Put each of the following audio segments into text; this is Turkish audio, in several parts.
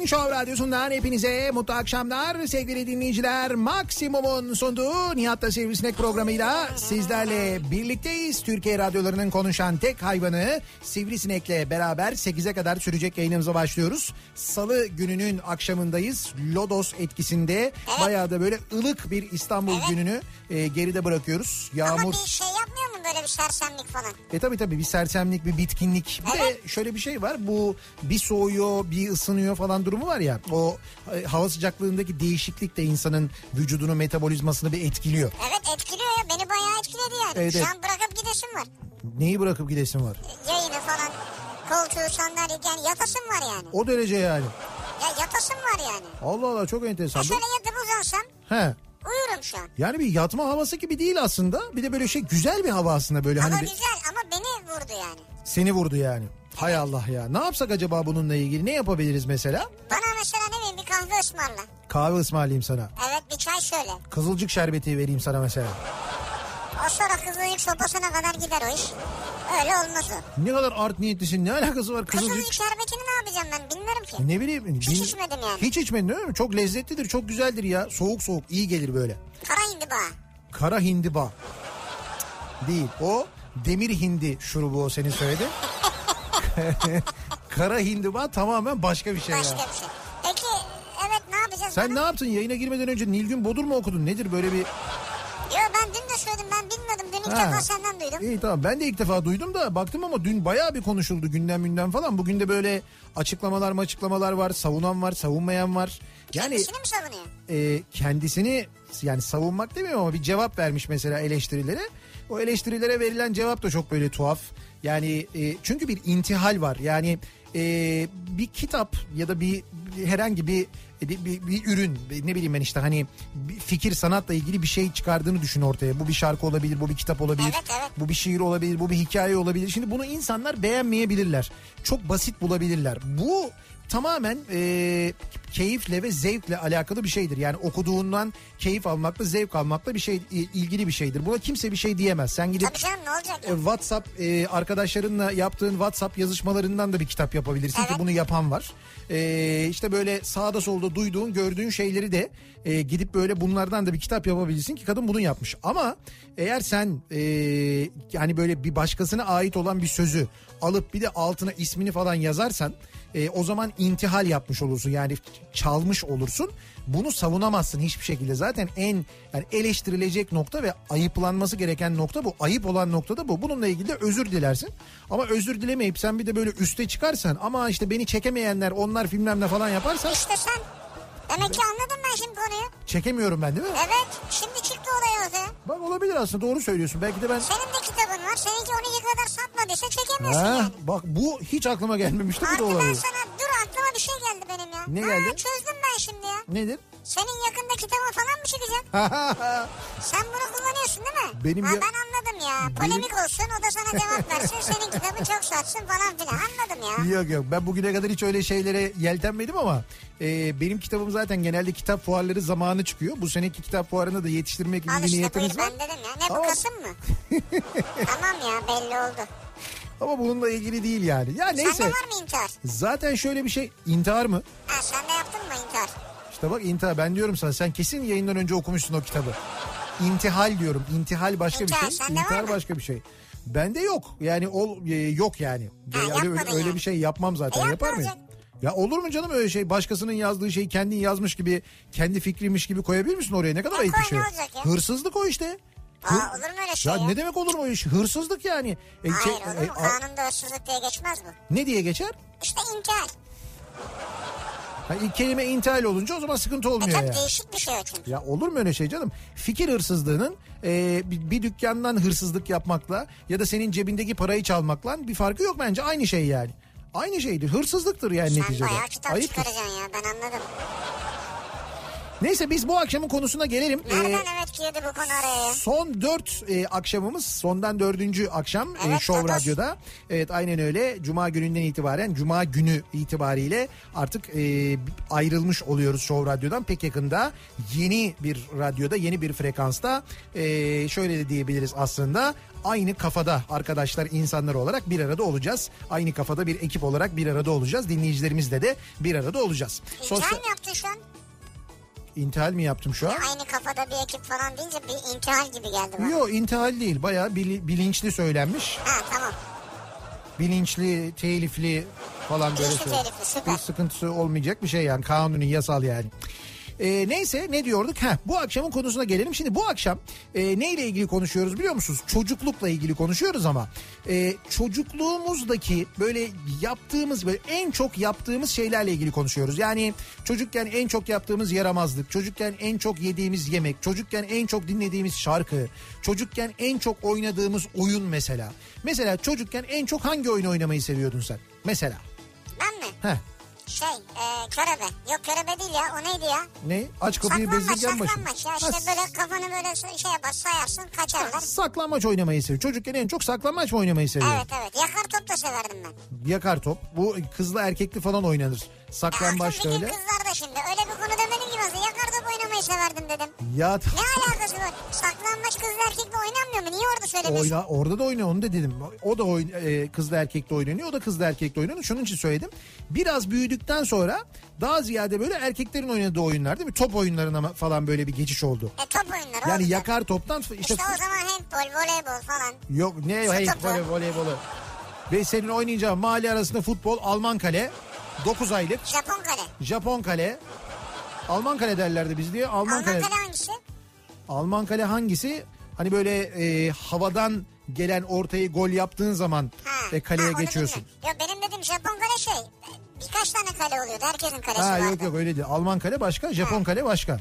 Modern Show Radyosu'ndan hepinize mutlu akşamlar sevgili dinleyiciler. Maksimum'un sunduğu Nihat'ta Sivrisinek programıyla sizlerle birlikteyiz. Türkiye radyolarının konuşan tek hayvanı Sivrisinek'le beraber 8'e kadar sürecek yayınımıza başlıyoruz. Salı gününün akşamındayız. Lodos etkisinde bayağı da böyle ılık bir İstanbul gününü e, geride bırakıyoruz. Ama Yağmur bir şey yapmıyor sersemlik falan? e tabi tabi bir sersemlik bir bitkinlik. Bir de şöyle bir şey var bu bir soğuyor bir ısınıyor falan durumu var ya. O e, hava sıcaklığındaki değişiklik de insanın vücudunu metabolizmasını bir etkiliyor. Evet etkiliyor ya beni bayağı etkiledi yani. Evet, Şu evet. an bırakıp gidesim var. Neyi bırakıp gidesin var? Yayını falan koltuğu sandalye yani yatasım var yani. O derece yani. Ya yatasım var yani. Allah Allah çok enteresan. Ya şöyle yatıp uzansam He. Uyurum şu an. Yani bir yatma havası gibi değil aslında. Bir de böyle şey güzel bir hava aslında böyle Ama hani bir- güzel ama beni vurdu yani. seni vurdu yani. Hay Allah ya. Ne yapsak acaba bununla ilgili? Ne yapabiliriz mesela? Bana mesela ne bileyim bir kahve ısmarla. Kahve ısmarlayayım sana. Evet bir çay söyle. Kızılcık şerbeti vereyim sana mesela. Sonra kızılcık sopasına kadar gider o iş. Öyle olmaz o. Ne kadar art niyetlisin. Ne alakası var kızılcık? Kızılcık şerbetini ne yapacağım ben bilmiyorum ki. Ne bileyim. Hiç bil- içmedim yani. Hiç içmedin değil mi? Çok lezzetlidir, çok güzeldir ya. Soğuk soğuk iyi gelir böyle. Kara hindi bağ. Kara hindiba. Değil. O demir hindi şurubu o senin söyledi. Kara hindiba tamamen başka bir şey Başka ya. bir şey. Peki evet ne yapacağız? Sen bunu? ne yaptın yayına girmeden önce Nilgün Bodur mu okudun? Nedir böyle bir... Ben dün de söyledim ben bilmiyordum. Dün ilk Ha. defa senden duydum. İyi tamam ben de ilk defa duydum da baktım ama dün bayağı bir konuşuldu gündem gündem falan. Bugün de böyle açıklamalar mı açıklamalar var, savunan var, savunmayan var. Yani Kendisini mi savunuyor? e, kendisini yani savunmak demiyorum ama bir cevap vermiş mesela eleştirilere. O eleştirilere verilen cevap da çok böyle tuhaf. Yani e, çünkü bir intihal var. Yani e, bir kitap ya da bir, bir herhangi bir, bir, bir, bir ürün ne bileyim ben işte hani fikir sanatla ilgili bir şey çıkardığını düşün ortaya. Bu bir şarkı olabilir, bu bir kitap olabilir, Evet, evet. bu bir şiir olabilir, bu bir hikaye olabilir. Şimdi bunu insanlar beğenmeyebilirler. Çok basit bulabilirler. Bu tamamen e, keyifle ve zevkle alakalı bir şeydir. Yani okuduğundan keyif almakla zevk almakla bir şey ilgili bir şeydir. Buna kimse bir şey diyemez. Sen gidip Tabii canım ne olacak e, WhatsApp e, arkadaşlarınla yaptığın WhatsApp yazışmalarından da bir kitap yapabilirsin ki Evet. bunu yapan var. E, işte böyle sağda solda duyduğun gördüğün şeyleri de e, gidip böyle bunlardan da bir kitap yapabilirsin ki kadın bunu yapmış. Ama eğer sen e, yani böyle bir başkasına ait olan bir sözü alıp bir de altına ismini falan yazarsan e, o zaman intihal yapmış olursun yani çalmış olursun. Bunu savunamazsın hiçbir şekilde. Zaten en yani eleştirilecek nokta ve ayıplanması gereken nokta bu. Ayıp olan nokta da bu. Bununla ilgili de özür dilersin. Ama özür dilemeyip sen bir de böyle üste çıkarsan ama işte beni çekemeyenler onlar filmler falan yaparsan İşte sen. Demek ki anladım ben şimdi konuyu. çekemiyorum ben değil mi? Evet şimdi çıktı olay ortaya. Bak olabilir aslında doğru söylüyorsun. Belki de ben Senin de kitabın var. Seninki 12 kadar satmadıysa çekemiyorsun Ha, yani. bak bu hiç aklıma gelmemişti bu da Artı ben olabilir. sana dur aklıma bir şey geldi benim ya. Ne Ha, geldi? çözdüm ben şimdi ya. Nedir? Senin yakında kitabın falan mı çıkacak? Sen bunu kullanıyorsun değil mi? Benim ha, ya- Ben anladım ya. Polemik olsun o da sana cevap versin. Senin kitabın çok satsın falan filan. Anladım ya. Yok yok ben bugüne kadar hiç öyle şeylere yeltenmedim ama e, benim kitabım zaten genelde kitap fuarları zamanı çıkıyor. Bu seneki kitap fuarını da yetiştirmek gibi işte niyetimiz var. ben dedim ya. Ne bu Ama- Kasım mı? tamam ya belli oldu. Ama bununla ilgili değil yani. Ya Sende neyse var mı intihar? zaten şöyle bir şey intihar mı? Ha sen de yaptın mı intihar? İşte bak intihar ben diyorum sana sen kesin yayından önce okumuşsun o kitabı. İntihal diyorum. İntihal başka İntihar, bir şey. mı? başka bir şey. Bende yok. Yani ol, e, yok yani. Ha, öyle, yapmadın öyle, yani. bir şey yapmam zaten. E, Yapar mıyım? Ya olur mu canım öyle şey? Başkasının yazdığı şeyi kendin yazmış gibi, kendi fikriymiş gibi koyabilir misin oraya? Ne kadar ayıp bir şey. Hırsızlık o işte. Aa, olur mu öyle şey ya, ya? ne demek olur mu iş? Hırsızlık yani. E, Hayır şey- olur e, mu? a- Kanunda hırsızlık diye geçmez bu. ne diye geçer? İşte intihar. Ha, ilk kelime intihal olunca o zaman sıkıntı E olmuyor tabii ya. değişik bir şey o çünkü. Ya olur mu öyle şey canım? Fikir hırsızlığının e, bir, bir dükkandan hırsızlık yapmakla ya da senin cebindeki parayı çalmakla bir farkı yok bence. Aynı şey yani. Aynı şeydir. Hırsızlıktır yani Sen neticede. bayağı kitap Ayıptır. çıkaracaksın ya ben anladım. Neyse biz bu akşamın konusuna gelelim. Nereden Ee, evet girdi bu konu araya? Son dört e, akşamımız sondan dördüncü akşam e, Evet, Show Tatos. Radyo'da. Evet aynen öyle. Cuma gününden itibaren Cuma günü itibariyle artık e, ayrılmış oluyoruz Show Radyo'dan. Pek yakında yeni bir radyoda yeni bir frekansta e, şöyle de diyebiliriz aslında. Aynı kafada arkadaşlar insanlar olarak bir arada olacağız. Aynı kafada bir ekip olarak bir arada olacağız. Dinleyicilerimizle de bir arada olacağız. İntihal mi yaptın şu an? İntihal mi yaptım şu an? Aynı kafada bir ekip falan deyince bir intihal gibi geldi bana. Yok intihal değil bayağı bili- bilinçli söylenmiş. Ha tamam. bilinçli, telifli falan böyle Bilinçli, telifli, süper. Bir sıkıntısı olmayacak bir şey yani kanuni yasal yani. Ee, neyse ne diyorduk? Heh, bu akşamın konusuna gelelim. Şimdi bu akşam e, neyle ilgili konuşuyoruz biliyor musunuz? Çocuklukla ilgili konuşuyoruz ama e, çocukluğumuzdaki böyle yaptığımız böyle en çok yaptığımız şeylerle ilgili konuşuyoruz. Yani çocukken en çok yaptığımız yaramazlık, çocukken en çok yediğimiz yemek, çocukken en çok dinlediğimiz şarkı, çocukken en çok oynadığımız oyun mesela. Mesela çocukken en çok hangi oyun oynamayı seviyordun sen? Mesela. Ben mi? Heh. Şey e, körebe. Yok körebe değil ya o neydi ya? Ne? Aç kapıyı Saklanmaç bezirgen başı. saklanmaç ya işte Ha, böyle kafanı böyle şey yapar sayarsın kaçarlar. Saklanmaç oynamayı seviyor. Çocukken en çok saklanmaç mı oynamayı seviyor? Evet evet yakar top da severdim ben. Yakar top. Bu kızla erkekli falan oynanır. Saklambaç da öyle. fikir kızlarda şimdi öyle bir konu demedim ki mesela yakar top oynamayı severdim dedim. Ya Ne alakası var? Saklanmaç kızla erkekle oynanmıyor mu? Niye orada söylemiyorsun? oyna, orada da oynuyor onu da dedim. O da oyn, e, kızla erkekle oynanıyor. O da kızla erkekle oynanıyor. Şunun için söyledim. Biraz büyüdükten sonra daha ziyade böyle erkeklerin oynadığı oyunlar değil mi? Top oyunlarına falan böyle bir geçiş oldu. E top oyunları Yani oldu. yakar toptan işte, İşte o zaman handbol, voleybol falan. yok ne topu. voley, voleybolu. Ve senin oynayacağın mahalle arasında futbol Alman kale 9 aylık Japon kale. Japon kale Alman kale derlerdi biz diye. Alman, Alman kale. kale hangisi? Alman kale hangisi? Hani böyle e, havadan gelen ortayı gol yaptığın zaman Ha. e, kaleye ha, geçiyorsun. Yok benim dediğim Japon kale şey. Birkaç tane kale oluyordu. Herkesin kalesi Ha vardı. yok yok öyle değil. Alman kale başka, Japon kale başka.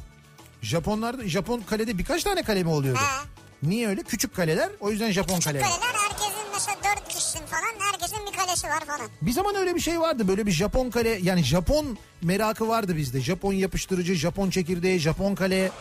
Japonlarda Japon kalede birkaç tane kale mi oluyordu? Ha. Niye öyle? Küçük kaleler. O yüzden Japon Küçük kale. kaleler herkesin mesela dört kişisin falan. Herkesin bir kalesi var falan. Bir zaman öyle bir şey vardı. Böyle bir Japon kale yani Japon merakı vardı bizde. Japon yapıştırıcı, Japon çekirdeği, Japon kale,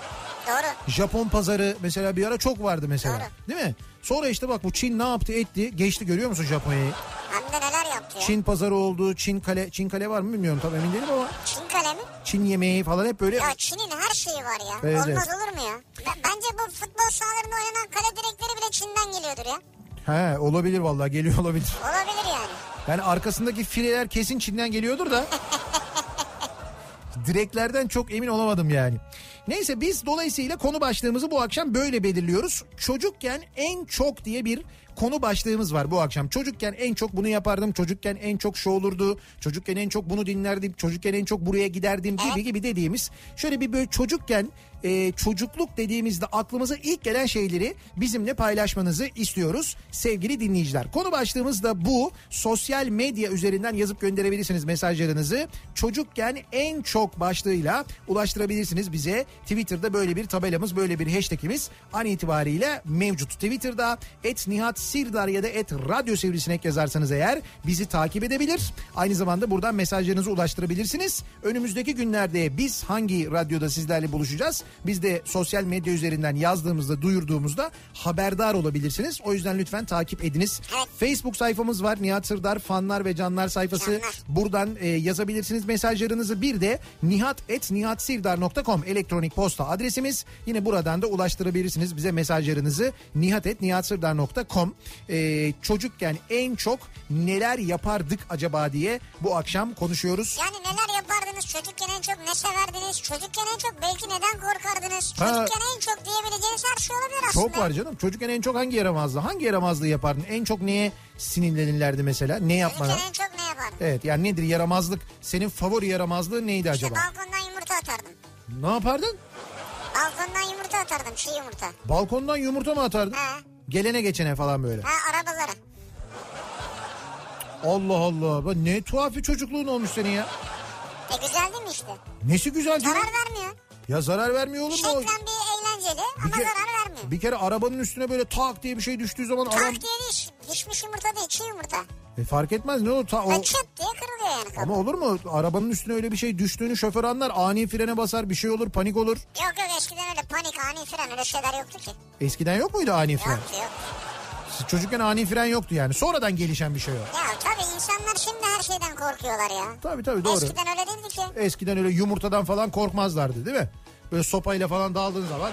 Doğru. Japon pazarı mesela bir ara çok vardı mesela. Doğru. Değil mi? Sonra işte bak bu Çin ne yaptı etti. Geçti görüyor musun Japonya'yı? Hem de neler yaptı ya. Çin, Çin pazarı oldu. Çin kale Çin kale var mı bilmiyorum tam emin değilim ama kale mi? Çin yemeği falan hep böyle Ya Çin'in her şeyi var ya. Evet, Olmaz olur mu ya? Bence bu futbol sahalarında oynanan kale direkleri bile Çin'den geliyordur ya. He olabilir vallahi geliyor olabilir. Olabilir yani. Yani arkasındaki fileler kesin Çin'den geliyordur da. Direklerden çok emin olamadım yani. Neyse biz dolayısıyla konu başlığımızı bu akşam böyle belirliyoruz. Çocukken en çok diye bir konu başlığımız var bu akşam. Çocukken en çok bunu yapardım. Çocukken en çok şu olurdu. Çocukken en çok bunu dinlerdim. Çocukken en çok buraya giderdim gibi gibi dediğimiz. Şöyle bir böyle çocukken e, çocukluk dediğimizde aklımıza ilk gelen şeyleri bizimle paylaşmanızı istiyoruz sevgili dinleyiciler. Konu başlığımız da bu. Sosyal medya üzerinden yazıp gönderebilirsiniz mesajlarınızı. Çocukken en çok başlığıyla ulaştırabilirsiniz bize. Twitter'da böyle bir tabelamız, böyle bir hashtagimiz an itibariyle mevcut. Twitter'da et Nihat Sirdar ya da et Radyo Sivrisinek yazarsanız eğer bizi takip edebilir. Aynı zamanda buradan mesajlarınızı ulaştırabilirsiniz. Önümüzdeki günlerde biz hangi radyoda sizlerle buluşacağız? Biz de sosyal medya üzerinden yazdığımızda, duyurduğumuzda haberdar olabilirsiniz. O yüzden lütfen takip ediniz. Facebook sayfamız var. Nihat Sırdar fanlar ve canlar sayfası. Canlar. Buradan e, yazabilirsiniz mesajlarınızı. Bir de nihat.nihatsirdar.com elektronik posta adresimiz. Yine buradan da ulaştırabilirsiniz bize mesajlarınızı. nihat.nihatsirdar.com e, Çocukken en çok neler yapardık acaba diye bu akşam konuşuyoruz. Yani neler yapardınız? Çocukken en çok ne severdiniz? Çocukken en çok belki neden korkardınız? Ha. Çocukken en çok diyebileceğiniz her şey olabilir aslında. Çok var canım. Çocukken en çok hangi yaramazlığı? Hangi yaramazlığı yapardın? En çok neye sinirlenirlerdi mesela? Ne yapmana? Çocukken en çok ne yapardın? Evet yani nedir yaramazlık? Senin favori yaramazlığın neydi İşte acaba? balkondan yumurta atardım. Ne yapardın? Balkondan yumurta atardım. Çiğ yumurta. Balkondan yumurta mı atardın? Ha. Gelene geçene falan böyle. Ha arabalara. Allah Allah. Ne tuhaf bir çocukluğun olmuş senin ya. E güzel değil mi işte? Nesi güzel canım. Zarar vermiyor. Ya zarar vermiyor olur mu? Şeklen bir eğlenceli ama ke- zarar vermiyor. bir kere arabanın üstüne böyle tak diye bir şey düştüğü zaman. Tak diye diş, düşmüş yumurta değil. içi yumurta. E fark etmez ne o ta o çıt diye kırılıyor yani kapı. ama olur mu? Arabanın üstüne öyle bir şey düştüğünü şoför anlar. Ani frene basar bir şey olur panik olur. Yok yok eskiden öyle panik ani fren öyle şeyler yoktu ki. Eskiden yok muydu ani fren? Yoktu yok. Siz çocukken ani fren yoktu yani. Sonradan gelişen bir şey o. Ya tabii insanlar şimdi her şeyden korkuyorlar ya. Tabii tabii doğru. Eskiden öyle değildi ki. Eskiden öyle yumurtadan falan korkmazlardı değil mi? Böyle sopayla falan daldığın zaman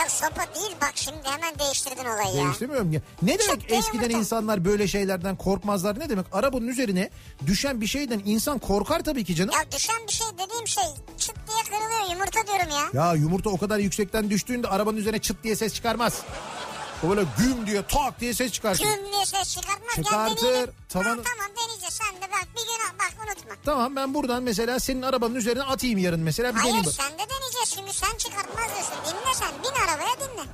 Ya sopa değil bak şimdi hemen değiştirdin olayı ya. değiştirmiyorum ya. Ne demek Çok eskiden yumurta. insanlar böyle şeylerden korkmazlar? Ne demek? Arabanın üzerine düşen bir şeyden insan korkar tabii ki canım. Ya düşen bir şey dediğim şey çıt diye kırılıyor yumurta diyorum ya. Ya yumurta o kadar yüksekten düştüğünde arabanın üzerine çıt diye ses çıkarmaz. O böyle güm diye tak diye ses çıkartır. Güm diye ses çıkartmaz. Çıkartır. Tamam. Ha, tamam deneyeceğiz sen de bak bir gün bak unutma. Tamam ben buradan mesela senin arabanın üzerine atayım yarın mesela bir Hayır deneyeyim. sen de deneyeceğiz şimdi sen çıkartmaz diyorsun. Dinle sen bin arabaya dinle.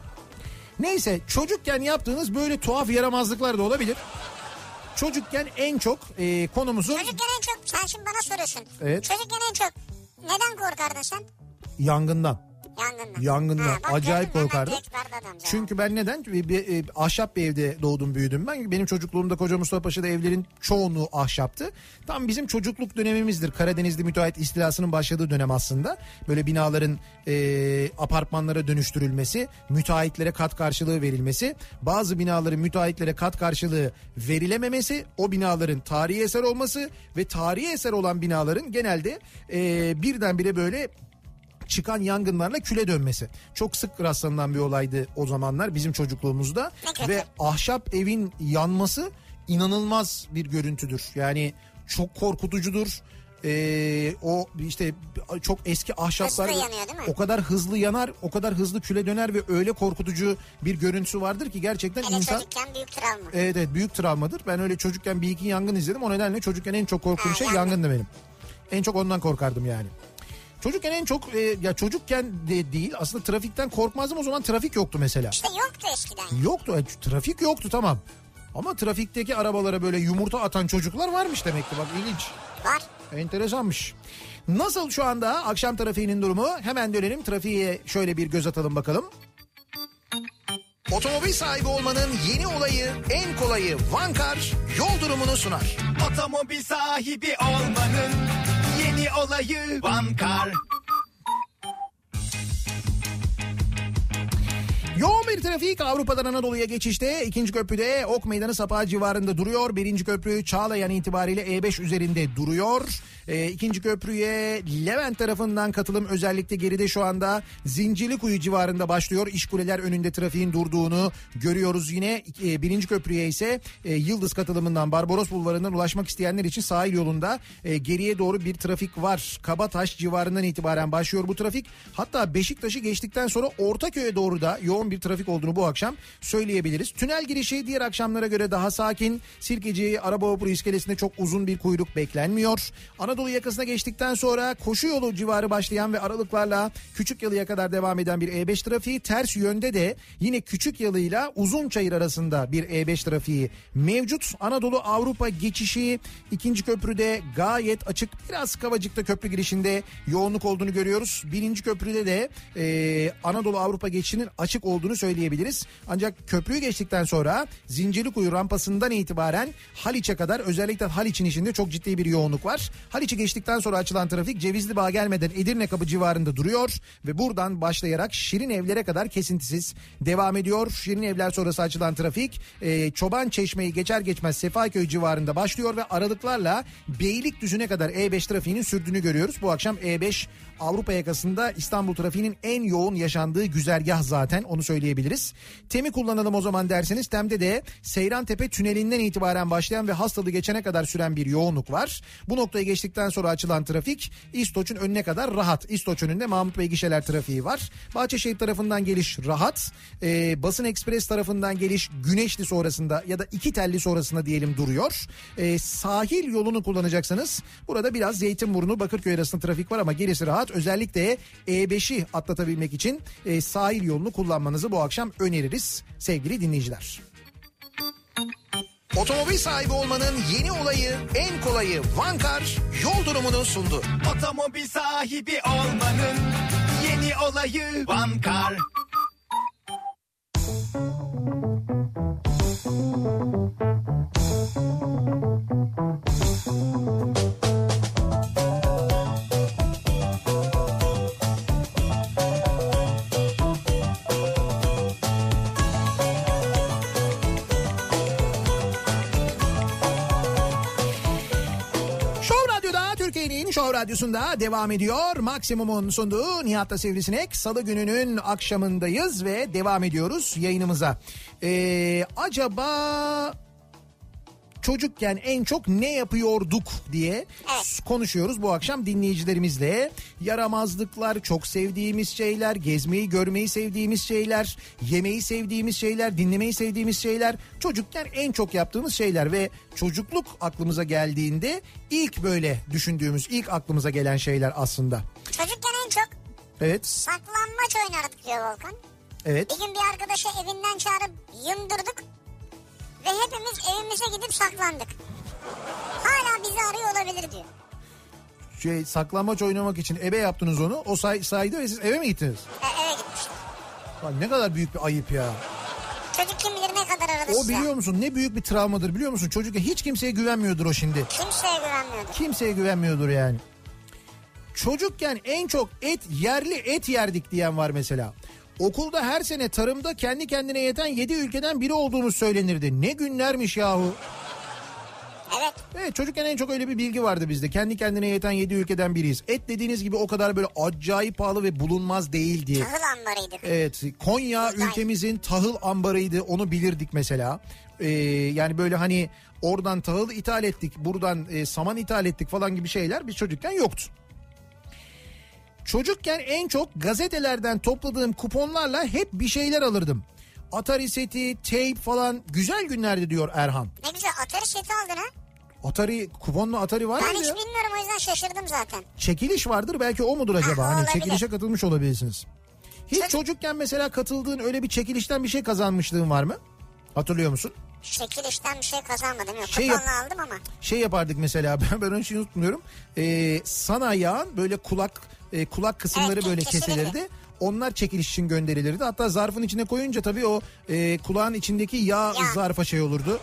Neyse çocukken yaptığınız böyle tuhaf yaramazlıklar da olabilir. Çocukken en çok e, konumuzun Çocukken en çok sen şimdi bana soruyorsun. Evet. Çocukken en çok neden korkardın sen? yangından. Yangından. Yangından. Ha, bak Acayip korkardım. Çünkü ben neden? Bir, bir, e, ahşap bir evde doğdum büyüdüm ben. Benim çocukluğumda Koca Mustafa Paşa'da evlerin çoğunluğu ahşaptı. Tam bizim çocukluk dönemimizdir. Karadenizli müteahhit istilasının başladığı dönem aslında. Böyle binaların e, apartmanlara dönüştürülmesi, müteahhitlere kat karşılığı verilmesi, bazı binaların müteahhitlere kat karşılığı verilememesi, o binaların tarihi eser olması ve tarihi eser olan binaların genelde e, birdenbire böyle çıkan yangınlarla küle dönmesi. Çok sık rastlanılan bir olaydı o zamanlar bizim çocukluğumuzda ve ahşap evin yanması inanılmaz bir görüntüdür. Yani çok korkutucudur. Ee, o işte çok eski ahşaplar o kadar hızlı yanar, o kadar hızlı küle döner ve öyle korkutucu bir görüntüsü vardır ki gerçekten Hele insan çocukken büyük travma. Evet evet büyük travmadır. Ben öyle çocukken bir iki yangın izledim. O nedenle çocukken en çok korktuğum Ha, şey yangın. yangındı benim. En çok ondan korkardım yani. Çocukken en çok e, ya çocukken de değil aslında trafikten korkmazdım o zaman trafik yoktu mesela. İşte yoktu eskiden. Yoktu e, trafik yoktu tamam. Ama trafikteki arabalara böyle yumurta atan çocuklar varmış demek ki bak ilginç. Var. Enteresanmış. Nasıl şu anda akşam trafiğinin durumu? Hemen dönelim trafiğe şöyle bir göz atalım bakalım. Otomobil sahibi olmanın yeni olayı, en kolayı Vankar yol durumunu sunar. Otomobil sahibi olmanın yeni olayı Vankar. Yoğun bir trafik Avrupa'dan Anadolu'ya geçişte ikinci köprüde Ok Meydanı Sapağı civarında duruyor. Birinci köprü Çağlayan itibariyle E5 üzerinde duruyor. Ee, ikinci köprüye Levent tarafından katılım özellikle geride şu anda Zincirlikuyu civarında başlıyor. İşkuleler önünde trafiğin durduğunu görüyoruz yine. Ee, birinci köprüye ise e, Yıldız katılımından Barbaros Bulvarı'ndan ulaşmak isteyenler için sahil yolunda e, geriye doğru bir trafik var. Kabataş civarından itibaren başlıyor bu trafik. Hatta Beşiktaş'ı geçtikten sonra Ortaköy'e doğru da yoğun bir trafik olduğunu bu akşam söyleyebiliriz. Tünel girişi diğer akşamlara göre daha sakin. Sirkeci araba vapuru iskelesinde çok uzun bir kuyruk beklenmiyor. Anadolu yakasına geçtikten sonra koşu yolu civarı başlayan ve aralıklarla küçük yalıya kadar devam eden bir E5 trafiği ters yönde de yine küçük yalıyla uzun çayır arasında bir E5 trafiği mevcut. Anadolu Avrupa geçişi ikinci köprüde gayet açık. Biraz Kavacık'ta köprü girişinde yoğunluk olduğunu görüyoruz. Birinci köprüde de e, Anadolu Avrupa geçişinin açık olduğunu söyleyebiliriz. Ancak köprüyü geçtikten sonra Zincirlikuyu rampasından itibaren Haliç'e kadar özellikle Haliç'in içinde çok ciddi bir yoğunluk var. Haliç'i geçtikten sonra açılan trafik Cevizli Bağ gelmeden Edirne kapı civarında duruyor ve buradan başlayarak Şirin Evler'e kadar kesintisiz devam ediyor. Şirin Evler sonrası açılan trafik e, Çoban Çeşme'yi geçer geçmez Sefaköy civarında başlıyor ve aralıklarla Beylikdüzü'ne kadar E5 trafiğinin sürdüğünü görüyoruz. Bu akşam E5 Avrupa yakasında İstanbul trafiğinin en yoğun yaşandığı güzergah zaten onu söyleyebiliriz. TEM'i kullanalım o zaman derseniz TEM'de de Seyrantepe tünelinden itibaren başlayan ve hastalığı geçene kadar süren bir yoğunluk var. Bu noktayı geçtikten sonra açılan trafik İstoç'un önüne kadar rahat. İstoç önünde Mahmut Bey gişeler trafiği var. Bahçeşehir tarafından geliş rahat. Ee, Basın Ekspres tarafından geliş Güneşli sonrasında ya da iki telli sonrasında diyelim duruyor. Ee, sahil yolunu kullanacaksanız burada biraz Zeytinburnu Bakırköy arasında trafik var ama gerisi rahat. Özellikle E5'i atlatabilmek için e, sahil yolunu kullanmanızı bu akşam öneririz sevgili dinleyiciler. Otomobil sahibi olmanın yeni olayı, en kolayı Vankar yol durumunu sundu. Otomobil sahibi olmanın yeni olayı Vankar. Show Radyosu'nda devam ediyor. Maksimum'un sunduğu Nihat'ta Sivrisinek. Salı gününün akşamındayız ve devam ediyoruz yayınımıza. Ee, acaba çocukken en çok ne yapıyorduk diye konuşuyoruz bu akşam dinleyicilerimizle. Yaramazlıklar, çok sevdiğimiz şeyler, gezmeyi, görmeyi sevdiğimiz şeyler, yemeyi sevdiğimiz şeyler, dinlemeyi sevdiğimiz şeyler, çocukken en çok yaptığımız şeyler ve çocukluk aklımıza geldiğinde ilk böyle düşündüğümüz, ilk aklımıza gelen şeyler aslında. Çocukken en çok Evet, saklanmaç oynardık diyor Volkan. evet. Bir gün bir arkadaşı evinden çağırıp yumdurduk. Ve hepimiz evimize gidip saklandık. Hala bizi arıyor olabilir diyor. Şey, saklambaç oynamak için ebe yaptınız onu. O say, saydı ve siz eve mi gittiniz? E, eve gitmişler. Lan ne kadar büyük bir ayıp ya. Çocuk kim bilir ne kadar aradı O size. biliyor musun ne büyük bir travmadır biliyor musun? Çocuk hiç kimseye güvenmiyordur o şimdi. Kimseye güvenmiyordu. Kimseye güvenmiyordur yani. Çocukken en çok et yerli et yerdik diyen var mesela. Okulda her sene tarımda kendi kendine yeten 7 ülkeden biri olduğumuz söylenirdi. Ne günlermiş yahu. Evet. Evet çocukken en çok öyle bir bilgi vardı bizde. Kendi kendine yeten 7 ülkeden biriyiz. Et dediğiniz gibi o kadar böyle acayip pahalı ve bulunmaz değil diye. Tahıl ambarıydık. Evet Konya Buğday. ülkemizin tahıl ambarıydı onu bilirdik mesela. Ee, yani böyle hani oradan tahıl ithal ettik buradan e, saman ithal ettik falan gibi şeyler biz çocukken yoktu. Çocukken en çok gazetelerden topladığım kuponlarla hep bir şeyler alırdım. Atari seti, tape falan güzel günlerdi diyor Erhan. Ne güzel Atari seti aldın ha. Atari kuponlu Atari var Ben mıydı hiç ya? bilmiyorum o yüzden şaşırdım zaten. Çekiliş vardır belki o mudur acaba? Ha, hani olabilir. çekilişe katılmış olabilirsiniz. Hiç Çocuk- çocukken mesela katıldığın öyle bir çekilişten bir şey kazanmışlığın var mı? Hatırlıyor musun? Çekilişten bir şey kazanmadım yok. Şey yap- aldım ama. Şey yapardık mesela ben, ben onu hiç unutmuyorum. Ee, sana yağan böyle kulak e, kulak kısımları Evet, böyle kesilirdi. kesilirdi. Onlar çekiliş için gönderilirdi. Hatta zarfın içine koyunca tabii o e, kulağın içindeki yağ Yağ. zarfa şey olurdu.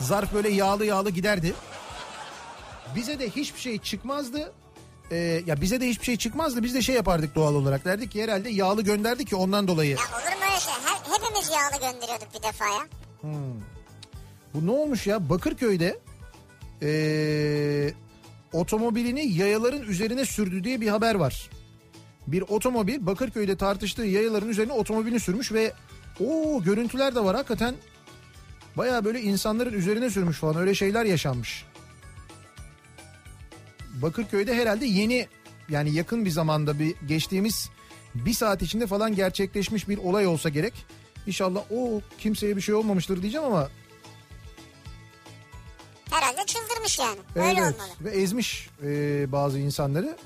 Zarf böyle yağlı yağlı giderdi. Bize de hiçbir şey çıkmazdı. Ee, ya bize de hiçbir şey çıkmazdı. Biz de şey yapardık doğal olarak. Derdik ki herhalde yağlı gönderdi ki ondan dolayı. Ya olur mu öyle şey? Her, hepimiz yağlı gönderiyorduk bir defa ya. Bu ne olmuş ya? Bakırköy'de ee, otomobilini yayaların üzerine sürdü diye bir haber var. Bir otomobil Bakırköy'de tartıştığı yayaların üzerine otomobilini sürmüş ve o görüntüler de var hakikaten. Baya böyle insanların üzerine sürmüş falan öyle şeyler yaşanmış. Bakırköy'de herhalde yeni yani yakın bir zamanda bir geçtiğimiz bir saat içinde falan gerçekleşmiş bir olay olsa gerek. İnşallah o kimseye bir şey olmamıştır diyeceğim ama Herhalde çıldırmış yani. Öyle Evet olmalı. ve ezmiş e, bazı insanları.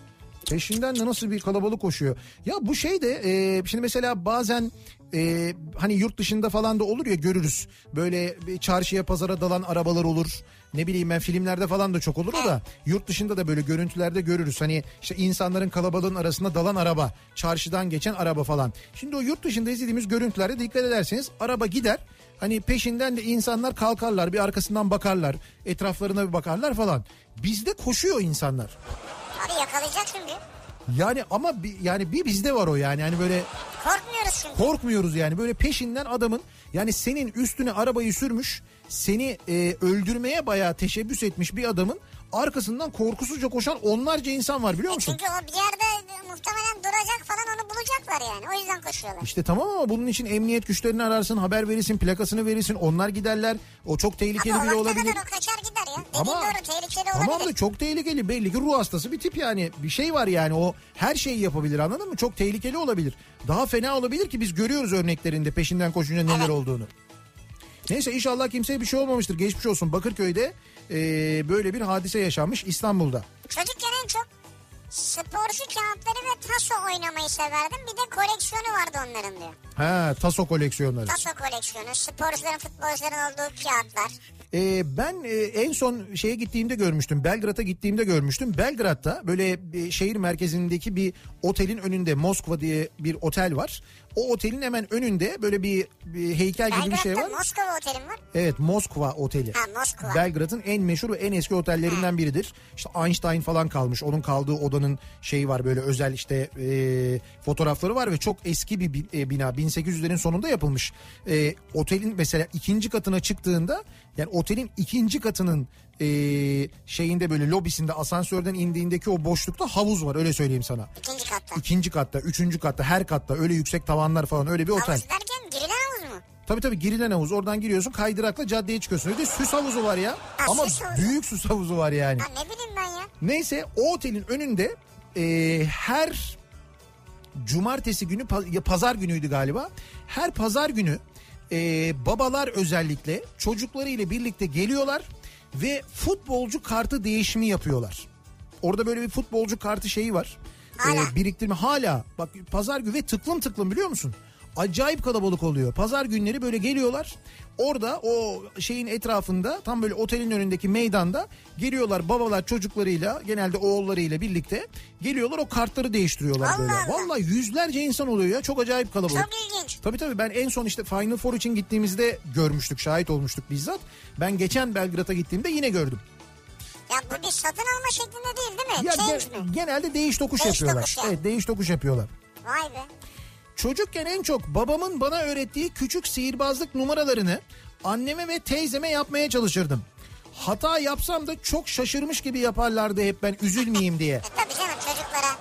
Peşinden de nasıl bir kalabalık koşuyor. Ya bu şey de e, şimdi mesela bazen e, hani yurt dışında falan da olur ya görürüz. Böyle çarşıya pazara dalan arabalar olur. Ne bileyim ben filmlerde falan da çok olur o da. Yurt dışında da böyle görüntülerde görürüz. Hani işte insanların kalabalığın arasında dalan araba. Çarşıdan geçen araba falan. Şimdi o yurt dışında izlediğimiz görüntülerde dikkat ederseniz araba gider. Hani peşinden de insanlar kalkarlar bir arkasından bakarlar. Etraflarına bir bakarlar falan. Bizde koşuyor insanlar. Abi yakalayacak şimdi. Yani ama bir, yani bir bizde var o yani. Hani böyle Korkmuyoruz çünkü. korkmuyoruz yani. Böyle peşinden adamın yani senin üstüne arabayı sürmüş seni e, öldürmeye bayağı teşebbüs etmiş bir adamın arkasından korkusuzca koşan onlarca insan var biliyor musun? Çünkü o bir yerde muhtemelen duracak falan onu bulacaklar yani. O yüzden koşuyorlar. İşte tamam ama bunun için emniyet güçlerini ararsın, haber verirsin, plakasını verirsin. Onlar giderler. O çok tehlikeli Ama bile olabilir. kadar o kaçar gider ya. Dediğin Ama doğru tehlikeli tamam olabilir. da çok tehlikeli. Belli ki ruh hastası bir tip yani. Bir şey var yani o her şeyi yapabilir anladın mı? Çok tehlikeli olabilir. Daha fena olabilir ki biz görüyoruz örneklerinde peşinden koşunca neler Evet. olduğunu. Neyse inşallah kimseye bir şey olmamıştır. Geçmiş olsun. Bakırköy'de e, böyle bir hadise yaşanmış İstanbul'da. Çocukken en çok sporcu kağıtları ve taso oynamayı severdim. Bir de koleksiyonu vardı onların diyor. Ha taso koleksiyonları. Taso koleksiyonu, sporcuların, futbolcuların olduğu kağıtlar. Ee, ben e, en son şeye gittiğimde görmüştüm. Belgrad'a gittiğimde görmüştüm. Belgrad'da böyle bir şehir merkezindeki bir otelin önünde Moskva diye bir otel var. O otelin hemen önünde böyle bir, bir heykel gibi bir şey var. Moskova otelim var. Evet Moskva Oteli. Ha, Moskva. Belgrad'ın en meşhur ve en eski otellerinden biridir. İşte Einstein falan kalmış. Onun kaldığı odanın şeyi var böyle özel işte e, fotoğrafları var ve çok eski bir bi- e, bina. 1800'lerin sonunda yapılmış. E, otelin mesela ikinci katına çıktığında yani otelin ikinci katının e, şeyinde böyle lobisinde asansörden indiğindeki o boşlukta havuz var öyle söyleyeyim sana. İkinci katta. İkinci katta, üçüncü katta, her katta öyle yüksek tavanlar falan öyle bir otel. Havuz derken girilen havuz mu? Tabii tabii girilen havuz. Oradan giriyorsun kaydırakla caddeye çıkıyorsun. Öyle süs havuzu var ya. Ha, Ama süs havuzu. büyük süs havuzu var yani. Ha ne bileyim ben ya. Neyse o otelin önünde e, her cumartesi günü pazar günüydü galiba. Her pazar günü e, babalar özellikle çocuklarıyla birlikte geliyorlar ve futbolcu kartı değişimi yapıyorlar. Orada böyle bir futbolcu kartı şeyi var. Hala. E, biriktirme hala. Bak pazar günü ve tıklım tıklım biliyor musun? Acayip kalabalık oluyor. Pazar günleri böyle geliyorlar. Orada o şeyin etrafında tam böyle otelin önündeki meydanda geliyorlar babalar çocuklarıyla genelde oğullarıyla birlikte geliyorlar o kartları değiştiriyorlar Allah böyle. Allah. Vallahi yüzlerce insan oluyor ya çok acayip kalabalık. Çok ilginç. Tabii tabii ben en son işte Final Four için gittiğimizde görmüştük şahit olmuştuk bizzat. Ben geçen Belgrad'a gittiğimde yine gördüm. Ya bu bir satın alma şeklinde değil değil mi? Ya Change ge- mi? genelde değiş tokuş Değiş yapıyorlar. tokuş yani. Evet değiş tokuş yapıyorlar. Vay be. Çocukken en çok babamın bana öğrettiği küçük sihirbazlık numaralarını anneme ve teyzeme yapmaya çalışırdım. Hata yapsam da çok şaşırmış gibi yaparlardı hep ben üzülmeyeyim diye. E tabii canım çocuklara.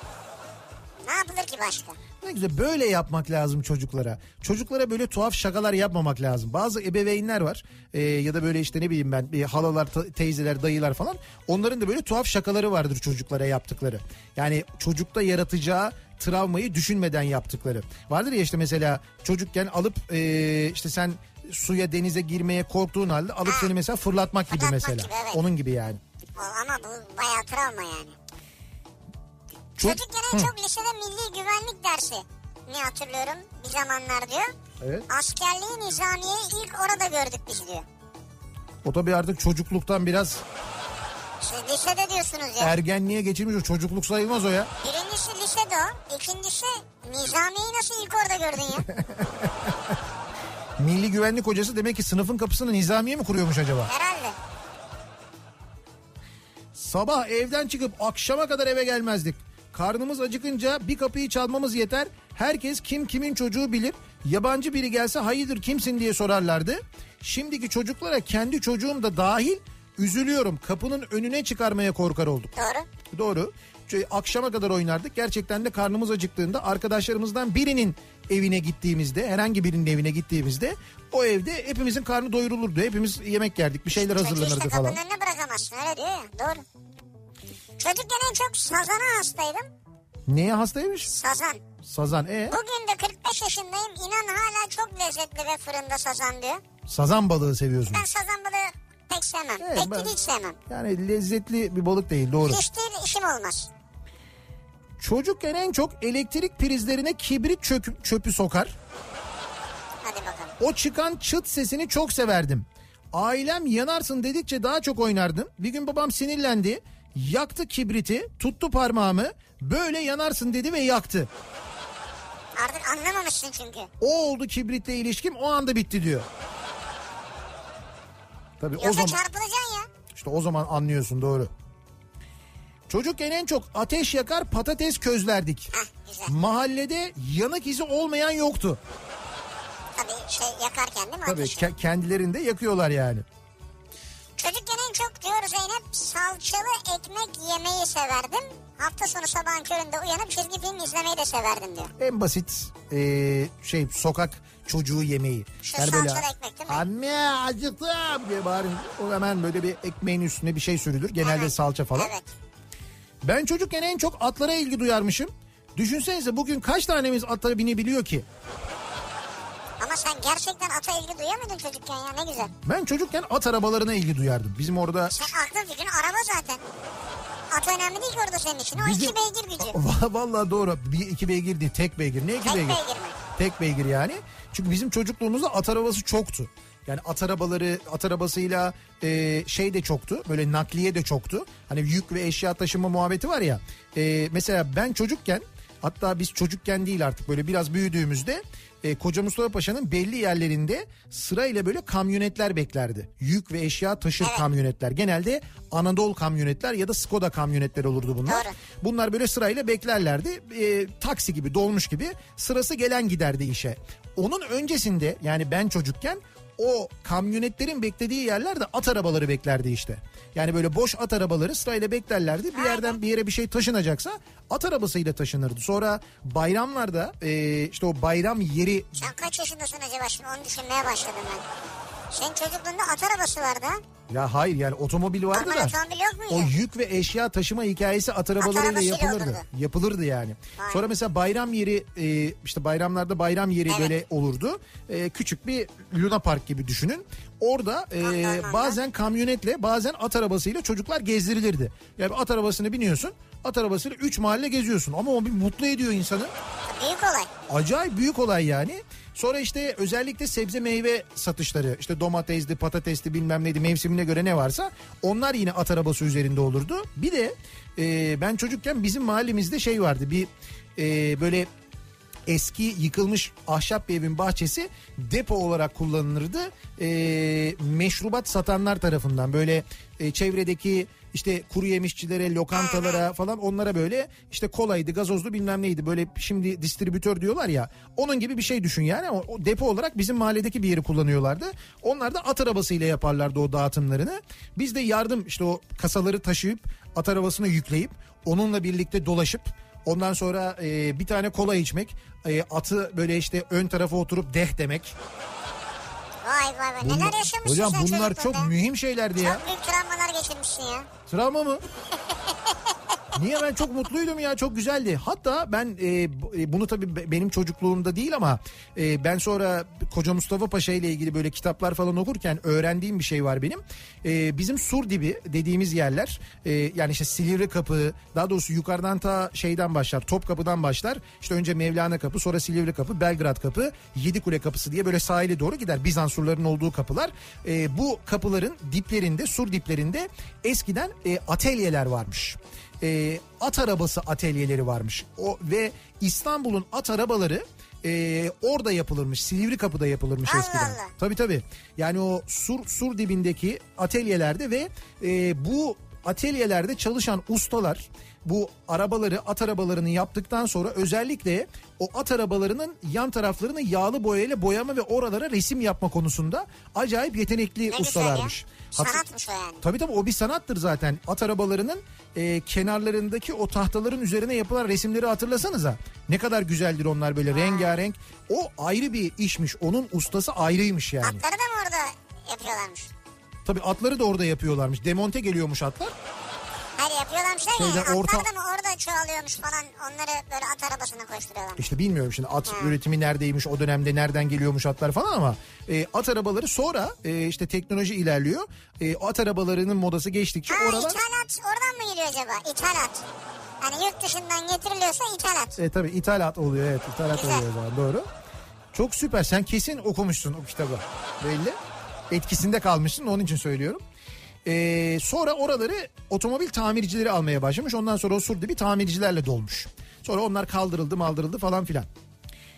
Ne yapılır ki başka? Ne güzel böyle yapmak lazım çocuklara. Çocuklara böyle tuhaf şakalar yapmamak lazım. Bazı ebeveynler var e, ya da böyle işte ne bileyim ben bir halalar, teyzeler, dayılar falan. Onların da böyle tuhaf şakaları vardır çocuklara yaptıkları. Yani çocukta yaratacağı travmayı düşünmeden yaptıkları. Vardır ya işte mesela çocukken alıp e, işte sen suya denize girmeye korktuğun halde alıp seni mesela fırlatmak gibi Fırlatmak mesela. gibi, evet. Onun gibi yani. Ama bu bayağı travma yani. Çok- Çocukken en çok lisede milli güvenlik dersi ne hatırlıyorum bir zamanlar diyor. Evet. Askerliği nizamiyeyi ilk orada gördük biz diyor. O tabii artık çocukluktan biraz Siz lisede diyorsunuz ya. ergenliğe geçirmiş o çocukluk sayılmaz o ya. Birincisi lisede o. İkincisi nizamiyeyi nasıl ilk orada gördün ya? Milli güvenlik hocası demek ki sınıfın kapısını nizamiye mi kuruyormuş acaba? Herhalde. Sabah evden çıkıp akşama kadar eve gelmezdik. Karnımız acıkınca bir kapıyı çalmamız yeter. Herkes kim kimin çocuğu bilir. Yabancı biri gelse hayırdır kimsin diye sorarlardı. Şimdiki çocuklara kendi çocuğum da dahil üzülüyorum. Kapının önüne çıkarmaya korkar olduk. Doğru. Doğru. Çünkü akşama kadar oynardık. Gerçekten de karnımız acıktığında arkadaşlarımızdan birinin evine gittiğimizde, herhangi birinin evine gittiğimizde o evde hepimizin karnı doyurulurdu. Hepimiz yemek yerdik, bir şeyler hazırlanırdı işte falan. kapının önüne bırakamazsın öyle diyor ya. Doğru. Çocukken en çok sazana hastaydım. Neye hastaymış? Sazan. Sazan. E Bugün de 45 yaşındayım. İnan hala çok lezzetli ve fırında sazan diyor. sazan balığı seviyorsun. Ben sazan balığı pek sevmem. Evet, de hiç sevmem. Yani lezzetli bir balık değil doğru. Hiç değil işim olmaz. Çocukken en çok elektrik prizlerine kibrit çökü- çöpü sokar. Hadi bakalım. O çıkan çıt sesini çok severdim. Ailem yanarsın dedikçe daha çok oynardım. Bir gün babam sinirlendi. Yaktı kibriti, tuttu parmağımı. Böyle yanarsın dedi ve yaktı. Artık anlamamışsın çünkü. O oldu kibritle ilişkim o anda bitti diyor. Tabii o Yoksa zaman çarpılacaksın ya. işte o zaman anlıyorsun doğru. Çocukken en çok ateş yakar patates közlerdik. Güzel. Mahallede yanık izi olmayan yoktu. Tabii şey yakarken değil mi Tabii ateşi? ke- kendilerinde yakıyorlar yani. Çocukken en çok diyor Zeynep salçalı ekmek yemeyi severdim. Hafta sonu sabahın köründe uyanıp çizgi film izlemeyi de severdim diyor. En basit e, şey sokak çocuğu yemeği. Şu salçalı ekmek değil mi? Anne acıktım diye bağırın. O hemen böyle bir ekmeğin üstüne bir şey sürülür. Genelde Evet, salça falan. Evet. Ben çocukken en çok atlara ilgi duyarmışım. Düşünsenize bugün kaç tanemiz atlara binebiliyor ki? Ama sen gerçekten ata ilgi duyuyor muydun çocukken ya ne güzel. Ben çocukken at arabalarına ilgi duyardım. Bizim orada Sen aklın fikrin araba zaten. At önemli değil ki orada senin için. O Bizim- iki beygir gücü. Va- Vallahi doğru. Bir iki beygir değil tek beygir. Ne iki Tek beygir? beygir mi? Tek beygir yani. Çünkü bizim çocukluğumuzda at arabası çoktu. Yani at arabaları at arabasıyla e, şey de çoktu. Böyle nakliye de çoktu. Hani yük ve eşya taşıma muhabbeti var ya. E, mesela ben çocukken hatta biz çocukken değil artık böyle biraz büyüdüğümüzde e, Koca Mustafa Paşa'nın belli yerlerinde sırayla böyle kamyonetler beklerdi. Yük ve eşya taşır kamyonetler. Genelde Anadolu kamyonetler ya da Skoda kamyonetler olurdu bunlar. Doğru. Bunlar böyle sırayla beklerlerdi. E, taksi gibi dolmuş gibi sırası gelen giderdi işe. Onun öncesinde yani ben çocukken o kamyonetlerin beklediği yerlerde at arabaları beklerdi işte. Yani böyle boş at arabaları sırayla beklerlerdi. Bir yerden bir yere bir şey taşınacaksa at arabasıyla taşınırdı. Sonra bayramlarda e, işte o bayram yeri Sen kaç yaşındasın acaba şimdi onu düşünmeye başladım ben. Senin çocukluğunda at arabası vardı ha. ya hayır yani otomobil vardı Normal da otomobil yok muydu? o yük ve eşya taşıma hikayesi at arabalarıyla arabasıyla yapılırdı. olurdu. Yapılırdı yani. Vay. Sonra mesela bayram yeri e, işte bayramlarda bayram yeri Evet. böyle olurdu. E, küçük bir Luna Park gibi düşünün. Orada e, Anladım. bazen kamyonetle bazen at arabasıyla çocuklar gezdirilirdi. Yani at arabasını biniyorsun. At arabasıyla 3 mahalle geziyorsun ama o bir mutlu ediyor insanı. Büyük olay. Acayip büyük olay yani. Sonra işte özellikle sebze meyve satışları işte domatesli patatesli bilmem neydi mevsimine göre ne varsa onlar yine at arabası üzerinde olurdu. Bir de e, ben çocukken bizim mahallemizde şey vardı bir e, böyle eski yıkılmış ahşap bir evin bahçesi depo olarak kullanılırdı. E, meşrubat satanlar tarafından böyle e, çevredeki işte kuru yemişçilere, lokantalara falan onlara böyle işte kolaydı, gazozlu bilmem neydi böyle şimdi distribütör diyorlar ya. Onun gibi bir şey düşün yani. O, o depo olarak bizim mahalledeki bir yeri kullanıyorlardı. Onlar da at arabasıyla yaparlardı o dağıtımlarını. Biz de yardım işte o kasaları taşıyıp at arabasına yükleyip onunla birlikte dolaşıp Ondan sonra e, bir tane kola içmek, e, atı böyle işte ön tarafa oturup deh demek. Vay vay vay. Bunlar- Neler yaşamışsın Hocam bunlar çok mühim şeylerdi ya. Çok büyük travmalar geçirmişsin ya. Travma mı? Niye ben çok mutluydum ya çok güzeldi. Hatta ben e, e, bunu tabii be- benim çocukluğumda değil ama e, ben sonra Koca Mustafa Paşa ile ilgili böyle kitaplar falan okurken öğrendiğim bir şey var benim. E, bizim sur dibi dediğimiz yerler e, yani işte Silivri Kapı daha doğrusu yukarıdan ta şeyden başlar Topkapı'dan başlar. İşte önce Mevlana Kapı sonra Silivri Kapı Belgrad Kapı Yedikule Kapısı diye böyle sahile doğru gider. Bizans surlarının olduğu kapılar. E, bu kapıların diplerinde sur diplerinde eskiden e, atölyeler varmış e, at arabası atölyeleri varmış. O ve İstanbul'un at arabaları e, orada yapılırmış. Silivri Kapı'da yapılırmış Allah eskiden. Allah. Tabii tabii. Yani o sur sur dibindeki atölyelerde ve e, bu atölyelerde çalışan ustalar bu arabaları at arabalarını yaptıktan sonra özellikle o at arabalarının yan taraflarını yağlı boyayla boyama ve oralara resim yapma konusunda acayip yetenekli Ne güzel ya. Hatır- Sanatmış o yani. Tabii tabii o bir sanattır zaten. At arabalarının e, kenarlarındaki o tahtaların üzerine yapılan resimleri hatırlasanıza. Ne kadar güzeldir onlar böyle rengarenk. O ayrı bir işmiş. Onun ustası ayrıymış yani. Atları da mı orada yapıyorlarmış? Tabii atları da orada yapıyorlarmış. Demonte geliyormuş atlar. Hayır yapıyorlarmış mi? Şeyde Atlar orta- da mı orada çoğalıyormuş falan onları böyle at arabasına koşturuyorlarmış. İşte bilmiyorum şimdi at üretimi neredeymiş o dönemde nereden geliyormuş atlar falan ama e, at arabaları sonra e, işte teknoloji ilerliyor. E, at arabalarının modası geçtikçe Ha oralar ithalat oradan mı geliyor acaba? İthalat. Hani yurt dışından getiriliyorsa ithalat. E tabii ithalat oluyor evet ithalat Güzel. oluyor o zaman, doğru. Çok süper sen kesin okumuşsun o kitabı belli. Etkisinde kalmışsın onun için söylüyorum. E, sonra oraları otomobil tamircileri almaya başlamış. Ondan sonra o sur bir tamircilerle dolmuş. Sonra onlar kaldırıldı maldırıldı falan filan.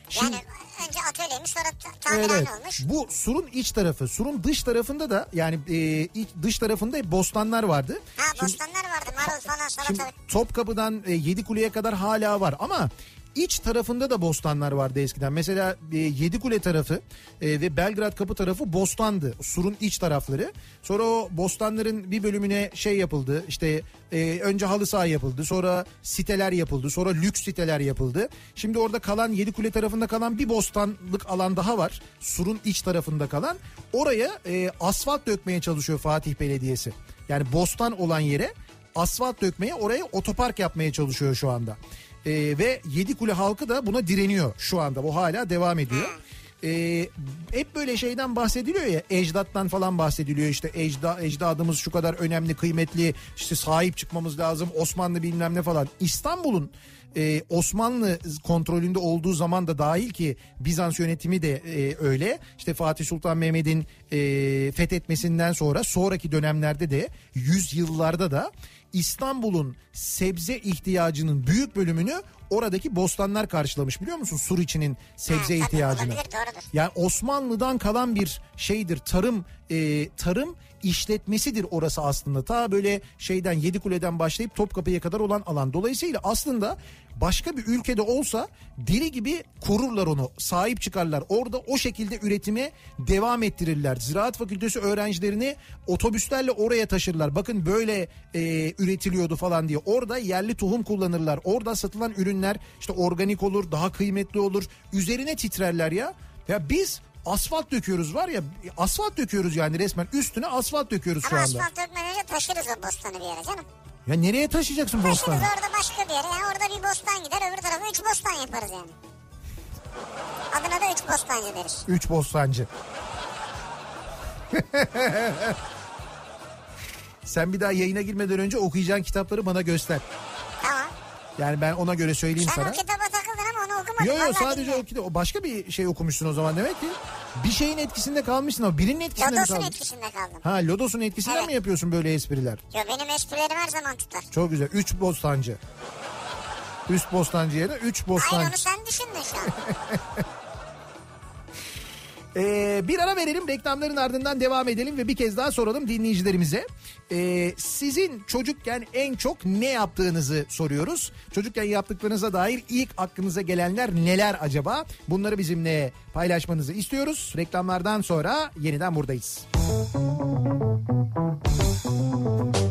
Şimdi, Yani önce atölyeymiş sonra tamirhane evet. olmuş. Bu surun iç tarafı. Surun dış tarafında da yani e, iç- dış tarafında bostanlar vardı. Ha Şimdi- bostanlar vardı marul falan Şimdi salatalık. Topkapı'dan e, Yedikule'ye kadar hala var ama iç tarafında da bostanlar vardı eskiden. Mesela e, Yedikule tarafı e, ve Belgrad kapı tarafı bostandı. Surun iç tarafları. Sonra o bostanların bir bölümüne şey yapıldı. İşte e, önce halı saha yapıldı. Sonra siteler yapıldı. Sonra lüks siteler yapıldı. Şimdi orada kalan Yedikule tarafında kalan bir bostanlık alan daha var. Surun iç tarafında kalan. Oraya e, asfalt dökmeye çalışıyor Fatih Belediyesi. Yani bostan olan yere asfalt dökmeye oraya otopark yapmaya çalışıyor şu anda. Ee, ve Yedikule halkı da buna direniyor şu anda. Bu hala devam ediyor. e, hep böyle şeyden bahsediliyor ya ecdattan falan bahsediliyor işte ecda, ecdadımız şu kadar önemli kıymetli işte sahip çıkmamız lazım Osmanlı bilmem ne falan. İstanbul'un e, Osmanlı kontrolünde olduğu zaman da dahil ki Bizans yönetimi de e, öyle. İşte Fatih Sultan Mehmet'in e, fethetmesinden sonra sonraki dönemlerde de yüzyıllarda da İstanbul'un sebze ihtiyacının büyük bölümünü oradaki bostanlar karşılamış biliyor musun? Sur içinin sebze Ha, ihtiyacını. olabilir, doğrudur. Yani Osmanlı'dan kalan bir şeydir tarım e, tarım işletmesidir orası aslında. Ta böyle şeyden Yedikule'den başlayıp Topkapı'ya kadar olan alan. Dolayısıyla aslında başka bir ülkede olsa deli gibi korurlar onu sahip çıkarlar. Orada o şekilde üretime devam ettirirler. Ziraat Fakültesi öğrencilerini otobüslerle oraya taşırlar. Bakın böyle e, üretiliyordu falan diye. Orada yerli tohum kullanırlar. Orada satılan ürünler işte organik olur daha kıymetli olur. Üzerine titrerler ya. Ya biz asfalt döküyoruz var ya asfalt döküyoruz yani resmen üstüne asfalt döküyoruz şu Ama anda. asfalt dökmeden önce taşırız o bostanı bir yere canım. Ya nereye taşıyacaksın bostanı? Taşırız orada başka bir yere. Yani orada bir bostan gider öbür tarafa üç bostan yaparız yani. Adına da üç bostancı deriz. Üç bostancı. Sen bir daha yayına girmeden önce okuyacağın kitapları bana göster. Tamam. Yani ben ona göre söyleyeyim Sen sana. o kitaba okumadın. Yok yok sadece billahi. o kitap. Başka bir şey okumuşsun o zaman demek ki. Bir şeyin etkisinde kalmışsın ama birinin etkisinde mi Lodos'un kaldın? etkisinde kaldım. Ha Lodos'un etkisinden Evet. mi yapıyorsun böyle espriler? Yo benim esprilerim her zaman tutar. Çok güzel. Üç bostancı. Üst bostancı yerine üç Hayır bostancı. onu sen düşündün şu an. Ee, bir ara verelim reklamların ardından devam edelim ve bir kez daha soralım dinleyicilerimize. Ee, sizin çocukken en çok ne yaptığınızı soruyoruz. Çocukken yaptıklarınıza dair ilk aklınıza gelenler neler acaba? Bunları bizimle paylaşmanızı istiyoruz. Reklamlardan sonra yeniden buradayız. Show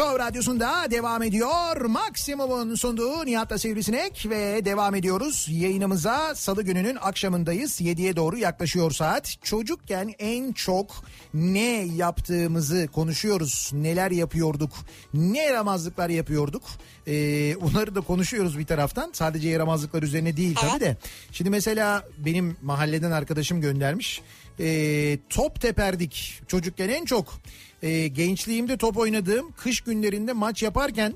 Show Radyosu'nda devam ediyor. Maksimum'un sunduğu Nihat'la Sivrisinek ve devam ediyoruz. Yayınımıza salı gününün akşamındayız. 7'ye doğru yaklaşıyor saat. Çocukken en çok ne yaptığımızı konuşuyoruz. Neler yapıyorduk, ne yaramazlıklar yapıyorduk. Ee, bunları da konuşuyoruz bir taraftan. Sadece yaramazlıklar üzerine değil tabii de. Şimdi mesela benim mahalleden arkadaşım göndermiş. Ee, top teperdik çocukken en çok. Ee, gençliğimde top oynadığım kış günlerinde maç yaparken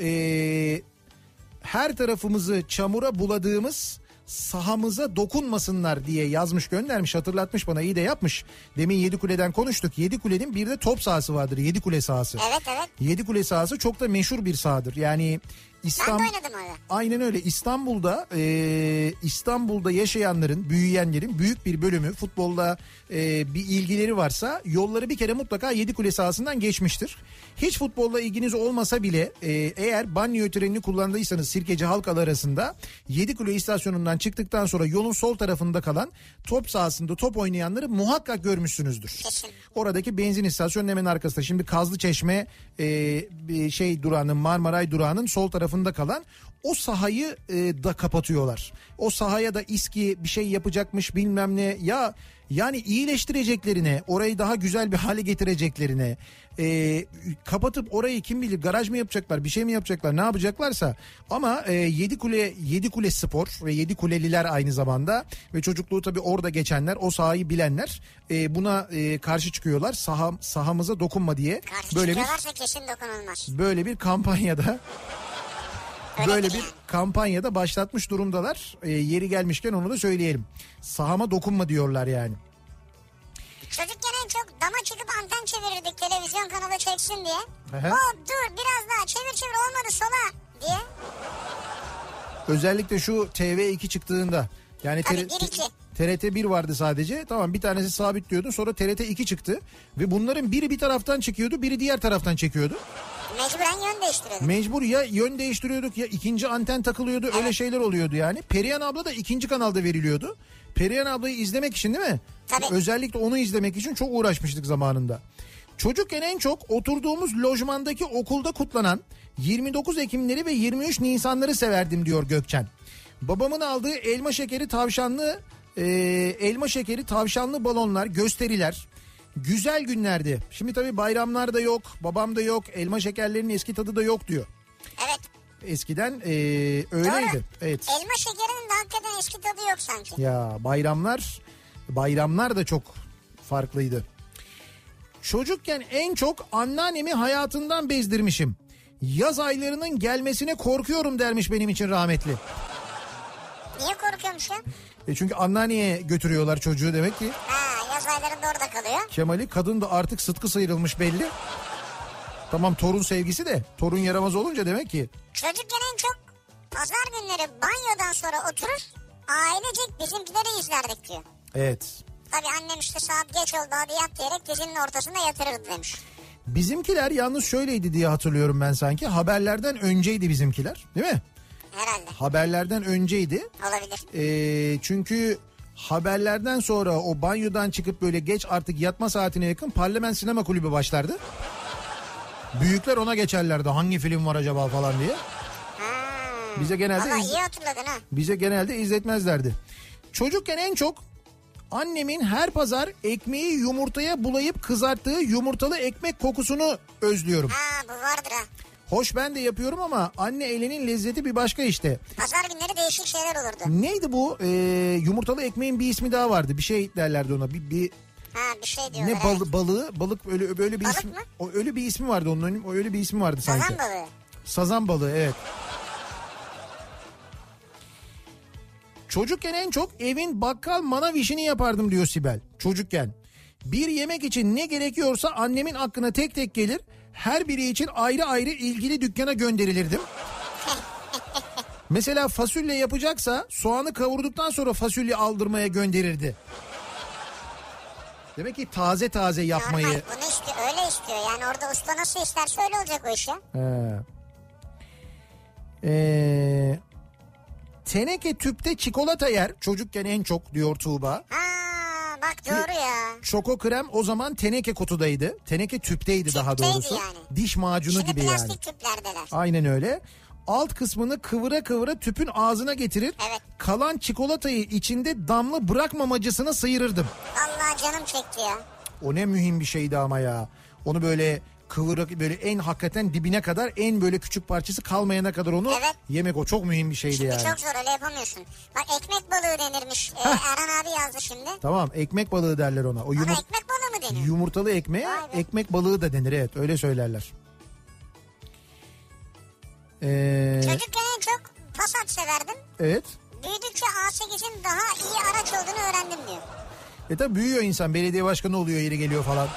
ee, her tarafımızı çamura buladığımız sahamıza dokunmasınlar diye yazmış göndermiş hatırlatmış bana iyi de yapmış. Demin Yedikule'den konuştuk. Yedikule'nin bir de top sahası vardır Yedikule sahası. Evet evet. Yedikule sahası çok da meşhur bir sahadır. Yani Ben İstanbul... de oynadım orada. Aynen öyle İstanbul'da e, İstanbul'da yaşayanların büyüyenlerin büyük bir bölümü futbolla e, bir ilgileri varsa yolları bir kere mutlaka Yedikule sahasından geçmiştir. Hiç futbolla ilginiz olmasa bile e, eğer banyo trenini kullandıysanız Sirkeci Halkalı arasında Yedikule istasyonundan çıktıktan sonra yolun sol tarafında kalan top sahasında top oynayanları muhakkak görmüşsünüzdür. Kesin. Oradaki benzin istasyonunun hemen arkasında. Şimdi Kazlı Çeşme e, şey durağının Marmaray durağının sol tarafında kalan o sahayı e, da kapatıyorlar. O sahaya da İSKİ bir şey yapacakmış bilmem ne. Ya yani iyileştireceklerine, orayı daha güzel bir hale getireceklerine, e, kapatıp orayı kim bilir garaj mı yapacaklar, bir şey mi yapacaklar, ne yapacaklarsa. Ama e, Yedikule Yedikule Spor ve Yedikuleliler aynı zamanda ve çocukluğu tabii orada geçenler, o sahayı bilenler e, buna e, karşı çıkıyorlar. Saha, sahamıza dokunma diye Karşı böyle bir kesin dokunulmaz. böyle bir kampanyada Böyle bir kampanyada başlatmış durumdalar. E, yeri gelmişken onu da söyleyelim. Sahama dokunma diyorlar yani. Çocukken en çok dama çıkıp anten çevirirdik televizyon kanalı çeksin diye. Hı. Hop dur biraz daha çevir çevir olmadı sola diye. Özellikle şu TV2 çıktığında yani Tabii, iki. TRT 1 vardı sadece. Tamam bir tanesi sabitliyordun sonra TRT 2 çıktı. Ve bunların biri bir taraftan çekiyordu biri diğer taraftan çekiyordu. Mecburen yön değiştiriyorduk. Mecbur ya yön değiştiriyorduk ya ikinci anten takılıyordu öyle şeyler oluyordu yani. Perihan abla da ikinci kanalda veriliyordu. Perihan ablayı izlemek için değil mi? Tabii. Özellikle onu izlemek için çok uğraşmıştık zamanında. Çocukken en çok oturduğumuz lojmandaki okulda kutlanan 29 Ekimleri ve 23 Nisanları severdim diyor Gökçen. Babamın aldığı elma şekeri tavşanlı e, elma şekeri tavşanlı balonlar gösteriler. Güzel günlerdi. Şimdi tabii bayramlar da yok, babam da yok, elma şekerlerinin eski tadı da yok diyor. Evet. Eskiden e, öyleydi. Doğru. Evet. Elma şekerinin de hakikaten eski tadı yok sanki. Ya bayramlar bayramlar da çok farklıydı. Çocukken en çok anneannemi hayatından bezdirmişim. Yaz aylarının gelmesine korkuyorum dermiş benim için rahmetli. Niye korkuyormuş ya? E çünkü anneanneye götürüyorlar çocuğu demek ki. Ha yaz aylarında orada kalıyor. Kemal'i kadın da artık sıtkı sıyrılmış belli. Tamam torun sevgisi de torun yaramaz olunca demek ki. Çocukken en çok pazar günleri banyodan sonra oturur ailecek bizimkileri izlerdik diyor. Evet. Tabii annem işte saat geç oldu hadi yat diyerek dizinin ortasında yatırırdı demiş. Bizimkiler yalnız şöyleydi diye hatırlıyorum ben sanki. Haberlerden önceydi bizimkiler değil mi? Herhalde Haberlerden önceydi. olabilir. Ee, çünkü haberlerden sonra o banyodan çıkıp böyle geç artık yatma saatine yakın parlament sinema kulübü başlardı. Büyükler ona geçerlerdi hangi film var acaba falan diye. Ha. Bize genelde Valla iz- iyi hatırladın ha. bize genelde izletmezlerdi. Çocukken en çok annemin her pazar ekmeği yumurtaya bulayıp kızarttığı yumurtalı ekmek kokusunu özlüyorum. Ha bu vardır ha. Hoş ben de yapıyorum ama anne elinin lezzeti bir başka işte. Pazar günleri değişik şeyler olurdu. Neydi bu? Ee, yumurtalı ekmeğin bir ismi daha vardı. Bir şey derlerdi ona. Bir, bir Ha bir şey diyorlar. ne balı, balığı balık öyle böyle bir Balık ismi. mı? O öyle bir ismi vardı onun. O öyle bir ismi vardı sanki. Sazan balığı. Sazan balığı evet. Çocukken en çok evin bakkal manav işini yapardım diyor Sibel. Çocukken. Bir yemek için ne gerekiyorsa annemin aklına tek tek gelir. Her biri için ayrı ayrı ilgili dükkana gönderilirdim. Mesela fasulye yapacaksa soğanı kavurduktan sonra fasulye aldırmaya gönderirdi. Demek ki taze taze yapmayı... Normal bunu istiyor öyle istiyor yani orada usta nasıl isterse öyle olacak o iş ya. He. Ee, teneke tüpte çikolata yer çocukken en çok diyor Tuğba. Ha bak doğru ya. Çoko krem o zaman teneke kutudaydı. Teneke tüpteydi daha Tüpteydi doğrusu. yani. Diş macunu Şimdi gibi yani. plastik tüplerdeler. Aynen öyle. Alt kısmını kıvıra kıvıra tüpün ağzına getirir. Evet. Kalan çikolatayı içinde damla bırakmamacısına sıyırırdım. Allah canım çekti ya. O ne mühim bir şeydi ama ya. Onu böyle kıvırak böyle en hakikaten dibine kadar en böyle küçük parçası kalmayana kadar onu Evet. yemek o çok mühim bir şeydi Şimdi yani. çok zor öyle yapamıyorsun. Bak ekmek balığı denirmiş. Ee, Erhan abi yazdı şimdi. Tamam ekmek balığı derler ona. O Ona yumur- ekmek balığı mı deniyor? yumurtalı ekmeğe ekmek balığı da denir evet öyle söylerler. Ee, Çocukken en çok Passat severdim. evet. Büyüdükçe A8'in daha iyi araç olduğunu öğrendim diyor. E tabi büyüyor insan belediye başkanı oluyor yeri geliyor falan.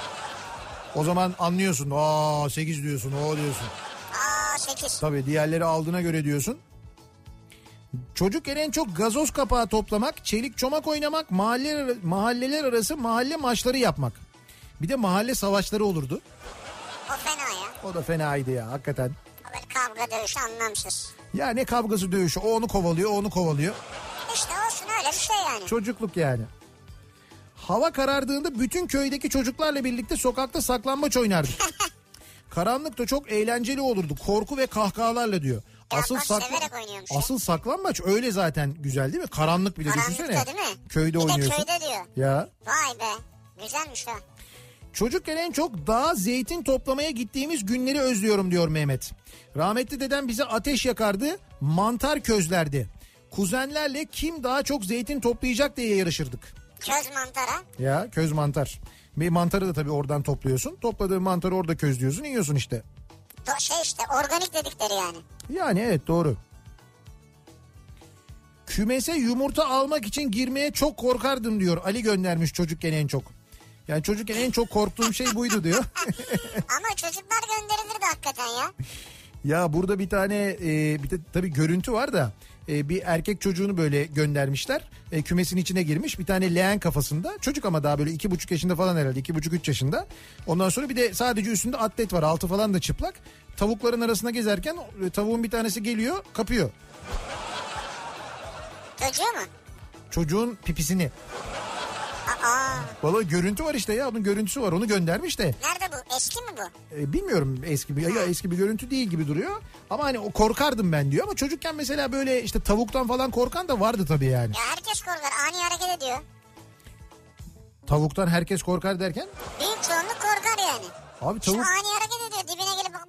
O zaman anlıyorsun. Aa 8 diyorsun o diyorsun. A8. Tabii diğerleri aldığına göre diyorsun. Çocukken en çok gazoz kapağı toplamak, çelik çomak oynamak, mahalle, mahalleler arası mahalle maçları yapmak. Bir de mahalle savaşları olurdu. O fena ya. O da fenaydı ya hakikaten. Böyle kavga dövüş anlamsız. Ya ne kavgası dövüşü o onu kovalıyor o onu kovalıyor. İşte olsun öyle bir şey yani. Çocukluk yani. Hava karardığında bütün köydeki çocuklarla birlikte sokakta saklambaç oynardık. Karanlıkta çok eğlenceli olurdu. Korku ve kahkahalarla diyor. Asıl sakla. Asıl saklambaç öyle zaten güzel değil mi? Karanlık bir de Karanlıkta düşünsene. değil mi? Köyde bir oynuyorsun. de köyde diyor. Ya Vay be. Güzelmiş ha. çocukken en çok dağa zeytin toplamaya gittiğimiz günleri özlüyorum diyor Mehmet. Rahmetli dedem bize ateş yakardı, mantar közlerdi. Kuzenlerle kim daha çok zeytin toplayacak diye yarışırdık. Köz mantara. Ya köz mantar. Bir mantarı da tabii oradan topluyorsun. Topladığın mantarı orada közlüyorsun, yiyorsun işte. Do- şey işte organik dedikleri yani. Yani evet doğru. Kümese yumurta almak için girmeye çok korkardım diyor. Ali göndermiş çocukken en çok. Yani çocukken en çok korktuğum şey buydu diyor. Ama çocuklar gönderilirdi hakikaten ya. ya burada bir tane e, bir de tabii görüntü var da e, bir erkek çocuğunu böyle göndermişler. E, kümesin içine girmiş bir tane leğen kafasında. Çocuk ama daha böyle iki buçuk yaşında falan herhalde iki buçuk üç yaşında. Ondan sonra bir de sadece üstünde atlet var altı falan da çıplak. Tavukların arasına gezerken e, tavuğun bir tanesi geliyor kapıyor. Çocuğu mu? Çocuğun pipisini. Aa, Valla görüntü var işte ya onun görüntüsü var onu göndermiş de. nerede bu? Eski mi bu? E, bilmiyorum eski bir ya eski bir görüntü değil gibi duruyor. Ama hani o korkardım ben diyor ama çocukken mesela böyle işte tavuktan falan korkan da vardı tabii yani. Ya herkes korkar. Ani hareket ediyor. Tavuktan herkes korkar derken Büyük çoğunluk korkar yani. abi Şu tavuk ani hareket ediyor. Dibine gelip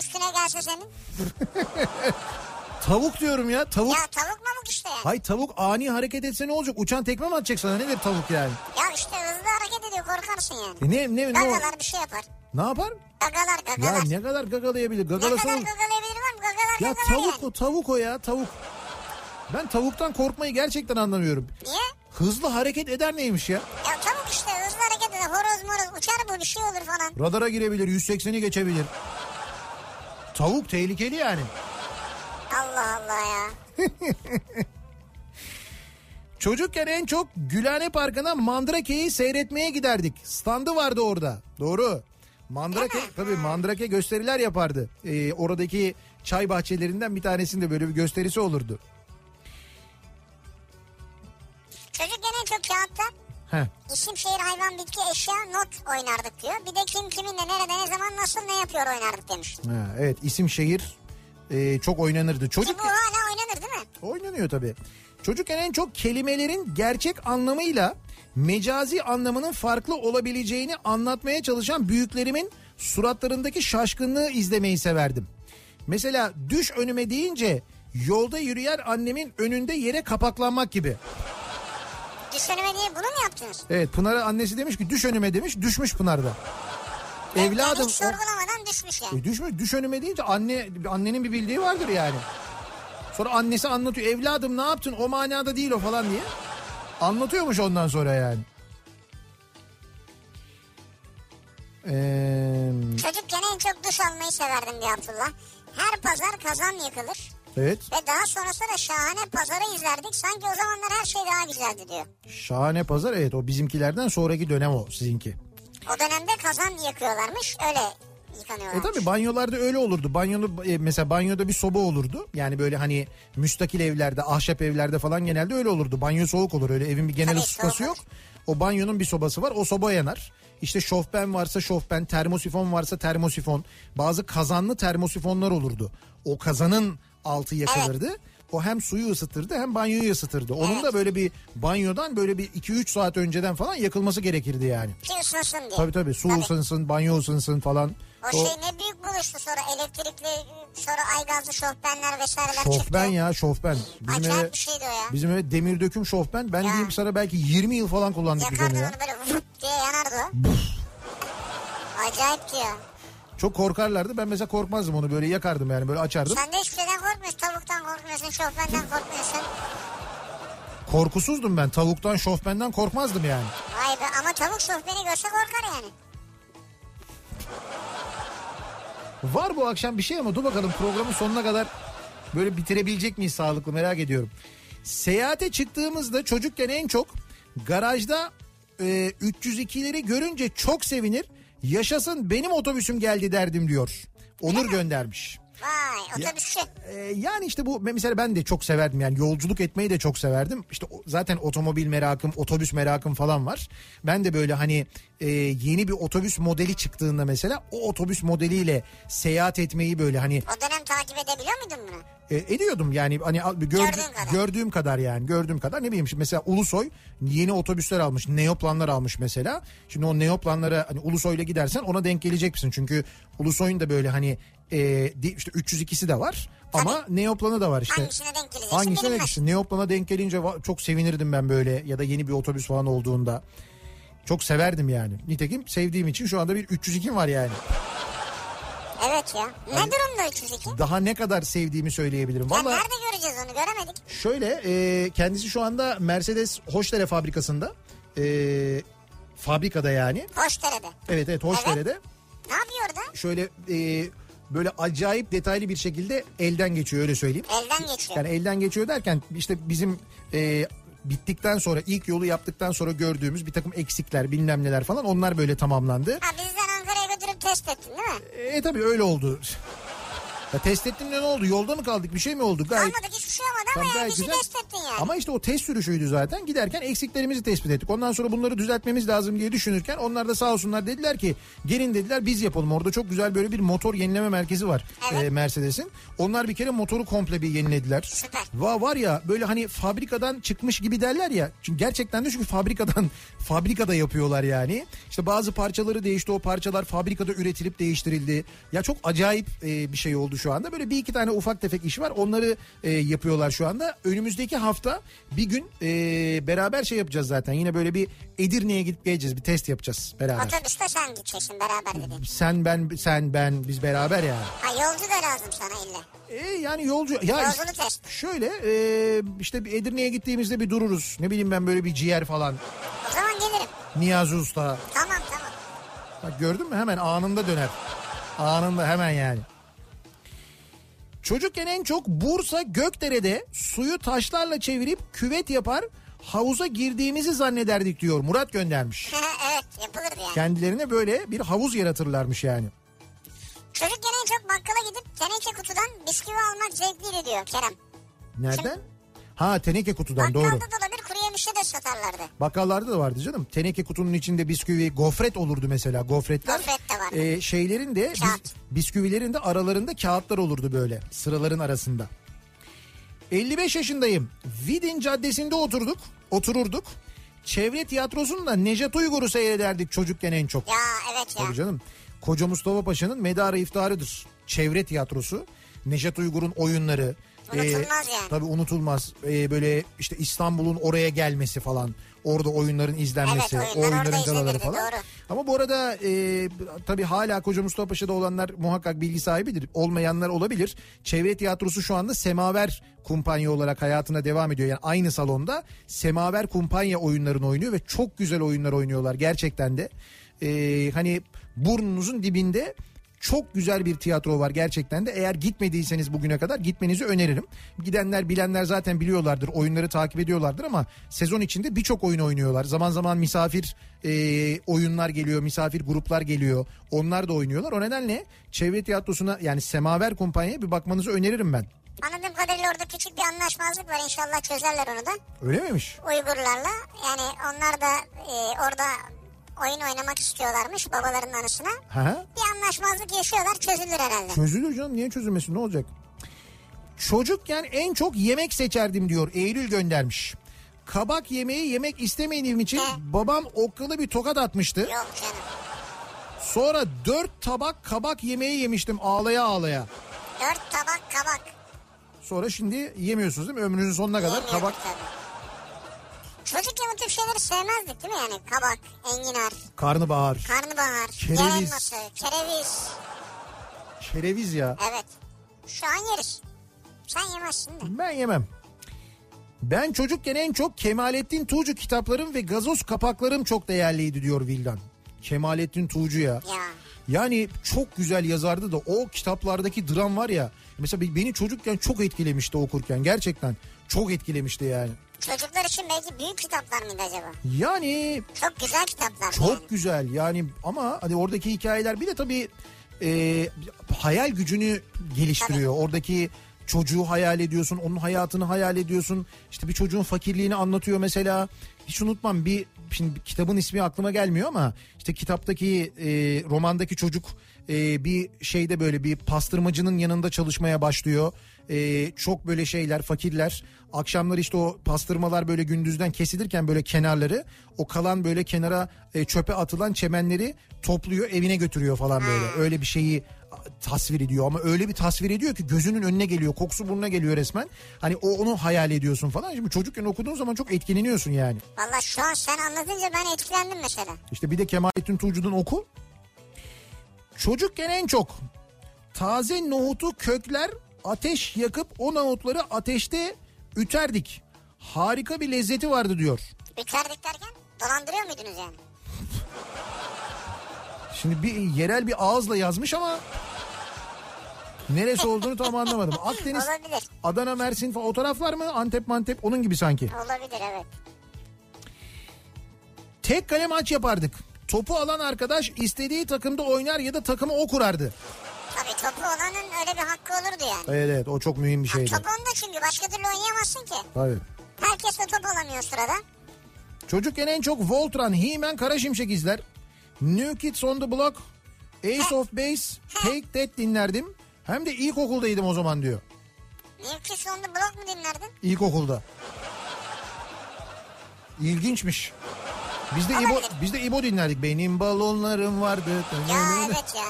üstüne gelse senin. tavuk diyorum ya tavuk. Ya tavuk mamuk işte yani. Hay tavuk ani hareket etse ne olacak? Uçan tekme mi atacak sana? Nedir tavuk yani? Ya işte hızlı hareket ediyor korkarsın yani. E ne ne ne, o- Gagalar bir şey yapar. ne yapar? Gagalar Ya gagalar. ne, ne kadar gagalayabilir? kadar Gagalasana. gagalayabilir var mı? Gagalar Ya gagalar tavuk yani. o tavuk o ya tavuk. Ben tavuktan korkmayı gerçekten anlamıyorum. Niye? Hızlı hareket eder neymiş ya? Ya tavuk işte hızlı hareket eder. Horoz moroz uçar bu bir şey olur falan. Radara girebilir 180'i geçebilir. Tavuk tehlikeli yani. Allah Allah ya. Çocukken en çok Gülhane Parkı'na Mandrake'yi seyretmeye giderdik. Standı vardı orada. Doğru. Mandrake tabii Mandrake gösteriler yapardı. Ee, oradaki çay bahçelerinden bir tanesinde böyle bir gösterisi olurdu. Çocukken en çok kağıtta Heh. isim şehir hayvan bitki eşya not oynardık diyor. Bir de kim kiminle nerede ne zaman nasıl ne yapıyor oynardık demiş. Ha, evet isim şehir e, çok oynanırdı. Çocuk bu hala oynanır değil mi? oynanıyor tabii. Çocukken en çok kelimelerin gerçek anlamıyla mecazi anlamının farklı olabileceğini anlatmaya çalışan büyüklerimin suratlarındaki şaşkınlığı izlemeyi severdim. Mesela düş önüme deyince yolda yürüyen annemin önünde yere kapaklanmak gibi. Düş önüme diye bunu mu yaptınız? Evet Pınar'a annesi demiş ki düş önüme demiş düşmüş Pınar'da. Evladım Hiç sorgulamadan düşmüş yani. E düşmüş düş önüme deyince anne annenin bir bildiği vardır yani. Sonra annesi anlatıyor evladım ne yaptın o manada değil o falan diye. Anlatıyormuş ondan sonra yani. Ee, Çocukken en çok duş almayı severdim diyor Abdullah. Her pazar kazan yakılır. evet Ve daha sonrasında da şahane pazarı izlerdik. Sanki o zamanlar her şey daha güzeldi diyor. şahane pazar evet o bizimkilerden sonraki dönem o sizinki. O dönemde kazan yakıyorlarmış. Öyle E yıkanıyorlarmış. tabi banyolarda öyle olurdu. Banyonu e, mesela banyoda bir soba olurdu. Yani böyle hani müstakil evlerde, ahşap evlerde falan genelde öyle olurdu. Banyo soğuk olur öyle evin bir genel Tabii, ısıtması yok. O banyonun bir sobası var. O soba yanar. İşte şofben varsa şofben, termosifon varsa termosifon. Bazı kazanlı termosifonlar olurdu. O kazanın altı yakılırdı. O hem suyu ısıtırdı hem banyoyu ısıtırdı. Onun Evet. da böyle bir banyodan böyle bir 2-3 saat önceden falan yakılması gerekirdi yani. Ki ısınsın diye. Tabii tabii su Tabii. ısınsın, banyo ısınsın falan. O şey ne büyük buluştu sonra elektrikli sonra aygazlı şofbenler vesaireler çıktı. Şofben ya şofben. Bizim Acayip eve, bir şeydi o ya. bizim eve demir döküm şofben. Ben Ya. diyeyim sana belki 20 yıl falan kullandık biz Yakardın onu ya. onu böyle vırt diye yanardı o. Acayipti ya. Çok korkarlardı. Ben mesela korkmazdım onu böyle yakardım yani böyle açardım. Sen de hiçbir şeyden korkmuyorsun. Tavuktan korkmuyorsun. Şofbenden korkmuyorsun. Korkusuzdum ben. Tavuktan şofbenden korkmazdım yani. Vay be ama tavuk şofbeni görse korkar yani. Var bu akşam bir şey ama dur bakalım programın sonuna kadar böyle bitirebilecek miyiz sağlıklı merak ediyorum. Seyahate çıktığımızda çocukken en çok garajda e, 302'leri görünce çok sevinir. Yaşasın benim otobüsüm geldi derdim diyor. Onur göndermiş. Vay otobüsçü. Ee, yani işte bu mesela ben de çok severdim yani yolculuk etmeyi de çok severdim. İşte zaten otomobil merakım, otobüs merakım falan var. Ben de böyle hani e, yeni bir otobüs modeli çıktığında mesela o otobüs modeliyle seyahat etmeyi böyle hani O dönem takip edebiliyor muydun bunu? e, ediyordum yani hani al- gör- Gördüğün kadar. gördüğüm kadar yani gördüğüm kadar ne bileyim şimdi mesela Ulusoy yeni otobüsler almış neoplanlar almış mesela şimdi o neoplanlara hani Ulusoy'la gidersen ona denk gelecek misin çünkü Ulusoy'un da böyle hani e, işte 302'si de var ama neoplanı da var işte Hangisine denk geleceksin hangisine denk gitsin neoplana denk gelince çok sevinirdim ben böyle ya da yeni bir otobüs falan olduğunda çok severdim yani nitekim sevdiğim için şu anda bir 302 var yani Evet ya. Ne durumda 302? daha ne kadar sevdiğimi söyleyebilirim Ya valla nerede göreceğiz onu göremedik. Şöyle e, kendisi şu anda Mercedes Hoşdere fabrikasında. E, fabrikada yani. Hoşdere'de. Evet evet Hoşdere'de. Ne yapıyor orada? Şöyle e, böyle acayip detaylı bir şekilde elden geçiyor öyle söyleyeyim. Elden geçiyor. Yani elden geçiyor derken işte bizim e, bittikten sonra ilk yolu yaptıktan sonra gördüğümüz bir takım eksikler bilmem neler falan onlar böyle tamamlandı. Ha bizden Ankara'ya götürüp test ettin değil mi? E tabii öyle oldu. Ya test ettin de ne oldu? Yolda mı kaldık? Bir şey mi oldu? Gayet Kalmadık hiçbir şey olmadı ama yani bizi test ettin yani. Ama işte o test sürüşüydü zaten. Giderken eksiklerimizi tespit ettik. Ondan sonra bunları düzeltmemiz lazım diye düşünürken onlar da sağ olsunlar dediler ki gelin dediler biz yapalım. Orada çok güzel böyle bir motor yenileme merkezi var Evet. e, Mercedes'in. Onlar bir kere motoru komple bir yenilediler. Süper. Va var ya böyle hani fabrikadan çıkmış gibi derler ya. Çünkü gerçekten de çünkü fabrikadan fabrikada yapıyorlar yani. İşte bazı parçaları değişti. O parçalar fabrikada üretilip değiştirildi. Ya çok acayip e, bir şey oldu şu anda. Böyle bir iki tane ufak tefek iş var. Onları e, yapıyorlar şu anda. Önümüzdeki hafta bir gün e, beraber şey yapacağız zaten. Yine böyle bir Edirne'ye gidip geleceğiz. Bir test yapacağız beraber. Otobüste sen gideceksin beraber dedin. Sen ben sen ben biz beraber yani. Ha yolcu da lazım sana illa. E, yani yolcu ya Yolculuk test. şöyle e, işte bir Edirne'ye gittiğimizde bir dururuz. Ne bileyim ben böyle bir ciğer falan. O zaman gelirim. Niyazi Usta. Tamam tamam. Bak gördün mü hemen anında döner. Anında hemen yani. Çocukken en çok Bursa Gökdere'de suyu taşlarla çevirip küvet yapar havuza girdiğimizi zannederdik diyor Murat göndermiş. evet yapılırdı yani. Kendilerine böyle bir havuz yaratırlarmış yani. Çocukken en çok bakkala gidip teneke kutudan bisküvi almak zevkliydi diyor Kerem. Nereden? Ha teneke kutudan Bakkalda doğru. da olabilir kuru yemişte de satarlardı. Bakkallarda da vardı canım. Teneke kutunun içinde bisküvi, gofret olurdu mesela gofretler. Gofret de var. Ee, şeylerin de bis- bisküvilerin de aralarında kağıtlar olurdu böyle sıraların arasında. 55 yaşındayım. Vidin Caddesi'nde oturduk, otururduk. Çevre tiyatrosunda Nejat Uygur'u seyrederdik çocukken en çok. Ya evet ya. Tabii canım. Koca Mustafa Paşa'nın medarı iftarıdır. Çevre tiyatrosu. Nejat Uygur'un oyunları. Unutulmaz yani. Tabii unutulmaz. Ee, böyle işte İstanbul'un oraya gelmesi falan. Orada oyunların izlenmesi. Evet, oyunlar oyunların galaları falan. doğru. Ama bu arada e, tabii hala Koca Mustafa Paşa'da olanlar muhakkak bilgi sahibidir. Olmayanlar olabilir. Çevre tiyatrosu şu anda Semaver kumpanya olarak hayatına devam ediyor. Yani aynı salonda Semaver kumpanya oyunlarını oynuyor ve çok güzel oyunlar oynuyorlar gerçekten de. E, hani burnunuzun dibinde çok güzel bir tiyatro var gerçekten de. Eğer gitmediyseniz bugüne kadar gitmenizi öneririm. Gidenler bilenler zaten biliyorlardır. Oyunları takip ediyorlardır ama sezon içinde birçok oyun oynuyorlar. Zaman zaman misafir e, oyunlar geliyor, misafir gruplar geliyor. Onlar da oynuyorlar. O nedenle çevre tiyatrosuna yani Semaver Kumpanya'ya bir bakmanızı öneririm ben. Anladığım kadarıyla orada küçük bir anlaşmazlık var. İnşallah çözerler onu da. Öyle miymiş? Uygurlarla. Yani onlar da e, orada oyun oynamak istiyorlarmış babaların anısına. Hı. Bir anlaşmazlık yaşıyorlar çözülür herhalde. Çözülür canım niye çözülmesin ne olacak? Çocukken en çok yemek seçerdim diyor Eylül göndermiş. Kabak yemeği yemek istemediğim için He. babam okkalı bir tokat atmıştı. Yok canım. Sonra dört tabak kabak yemeği yemiştim ağlaya ağlaya. Dört tabak kabak. Sonra şimdi yemiyorsunuz değil mi? Ömrünüzün sonuna kadar Yemiyorduk kabak. tabii. Çocukken bu tip şeyleri sevmezdik değil mi yani? Kabak, enginar, Karnabahar, karnabahar, Kereviz. elması, kereviz. kereviz ya. Evet. Şu an yeriz. Sen yemezsin de. Ben yemem. Ben çocukken en çok Kemalettin Tuğcu kitaplarım ve gazoz kapaklarım çok değerliydi diyor Vildan. Kemalettin Tuğcu ya. Ya. Yani çok güzel yazardı da o kitaplardaki dram var ya. Mesela beni çocukken çok etkilemişti okurken gerçekten. Çok etkilemişti yani. Çocuklar için belki büyük kitaplar mıydı acaba? Yani Çok güzel kitaplar. çok yani. güzel yani ama hani oradaki hikayeler bir de tabii e, hayal gücünü geliştiriyor. Oradaki çocuğu hayal ediyorsun, onun hayatını hayal ediyorsun. İşte bir çocuğun fakirliğini anlatıyor mesela. Hiç unutmam bir şimdi kitabın ismi aklıma gelmiyor ama işte kitaptaki e, romandaki çocuk e, bir şeyde böyle bir pastırmacının yanında çalışmaya başlıyor. E, çok böyle şeyler fakirler. Akşamlar işte o pastırmalar böyle gündüzden kesilirken böyle kenarları o kalan böyle kenara e, çöpe atılan çemenleri topluyor evine götürüyor falan böyle. Öyle bir şeyi tasvir ediyor. Ama öyle bir tasvir ediyor ki gözünün önüne geliyor kokusu burnuna geliyor resmen. Hani o onu hayal ediyorsun falan. Şimdi çocukken okuduğun zaman çok etkileniyorsun yani. Valla şu an sen anlatınca ben etkilendim mesela. işte bir de Kemalettin Tuğcu'dan oku. Çocukken en çok taze nohutu kökler ateş yakıp o nohutları ateşte üterdik harika bir lezzeti vardı diyor Biterdik derken dolandırıyor muydunuz yani? Şimdi bir yerel bir ağızla yazmış ama neresi olduğunu tam anlamadım. Akdeniz, Olabilir. Adana, Mersin falan o taraflar mı? Antep, Mantep onun gibi sanki. Olabilir evet. Tek kale maç yapardık. Topu alan arkadaş istediği takımda oynar ya da takımı o kurardı. Tabii topu olanın öyle bir hakkı olurdu yani. Evet evet o çok mühim bir Ha, şeydi. top onda çünkü başka türlü oynayamazsın ki. Tabii. Herkes de top alamıyor sırada. Çocukken en çok Voltron, He-Man, Kara Şimşek izler. New Kids on the Block, Ace of Base, Take That dinlerdim. Hem de ilkokuldaydım o zaman diyor. New Kids on the Block mu dinlerdin? İlkokulda. İlginçmiş. Biz de İbo, Olabilir. biz de İbo dinlerdik. Benim balonlarım vardı. Ya evet ya.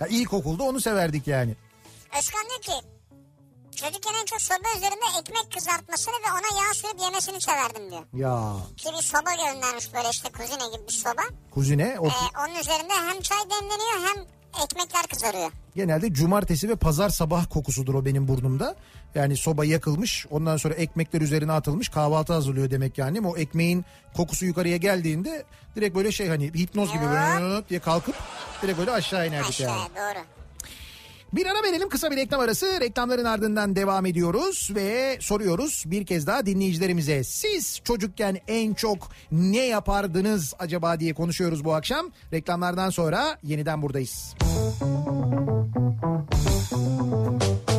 Ya ilkokulda onu severdik yani. Özkan diyor ki çocukken en çok soba üzerinde ekmek kızartmasını ve ona yağ sürüp yemesini severdim diyor. Ya Ki bir soba göndermiş böyle işte kuzine gibi bir soba. kuzine o Ee, onun üzerinde hem çay demleniyor hem ekmekler kızarıyor. Genelde cumartesi ve pazar sabah kokusudur o benim burnumda. Yani soba yakılmış ondan sonra ekmekler üzerine atılmış kahvaltı hazırlıyor demek yani. O ekmeğin kokusu yukarıya geldiğinde direkt böyle şey hani hipnoz gibi böyle diye kalkıp direkt böyle aşağı inerdik yani. Aşağıya doğru. Bir ara verelim kısa bir reklam arası. Reklamların ardından devam ediyoruz ve soruyoruz bir kez daha dinleyicilerimize. Siz çocukken en çok ne yapardınız acaba diye konuşuyoruz bu akşam. Reklamlardan sonra yeniden buradayız. Show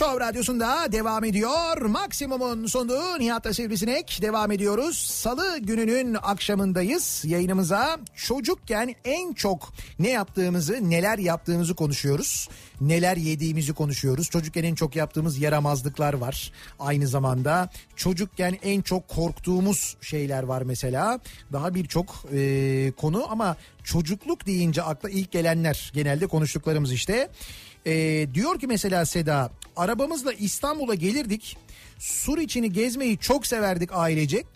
Show Radyosu'nda devam ediyor. Maksimum'un sunduğu Nihat'la Sivrisinek devam ediyoruz. Salı gününün akşamındayız. Yayınımıza çocukken en çok ne yaptığımızı, neler yaptığımızı konuşuyoruz. Neler yediğimizi konuşuyoruz. Çocukken en çok yaptığımız yaramazlıklar var. Aynı zamanda çocukken en çok korktuğumuz şeyler var mesela. Daha birçok e, konu ama çocukluk deyince akla ilk gelenler genelde konuştuklarımız işte. Ee, diyor ki mesela Seda arabamızla İstanbul'a gelirdik. Sur içini gezmeyi çok severdik ailecek.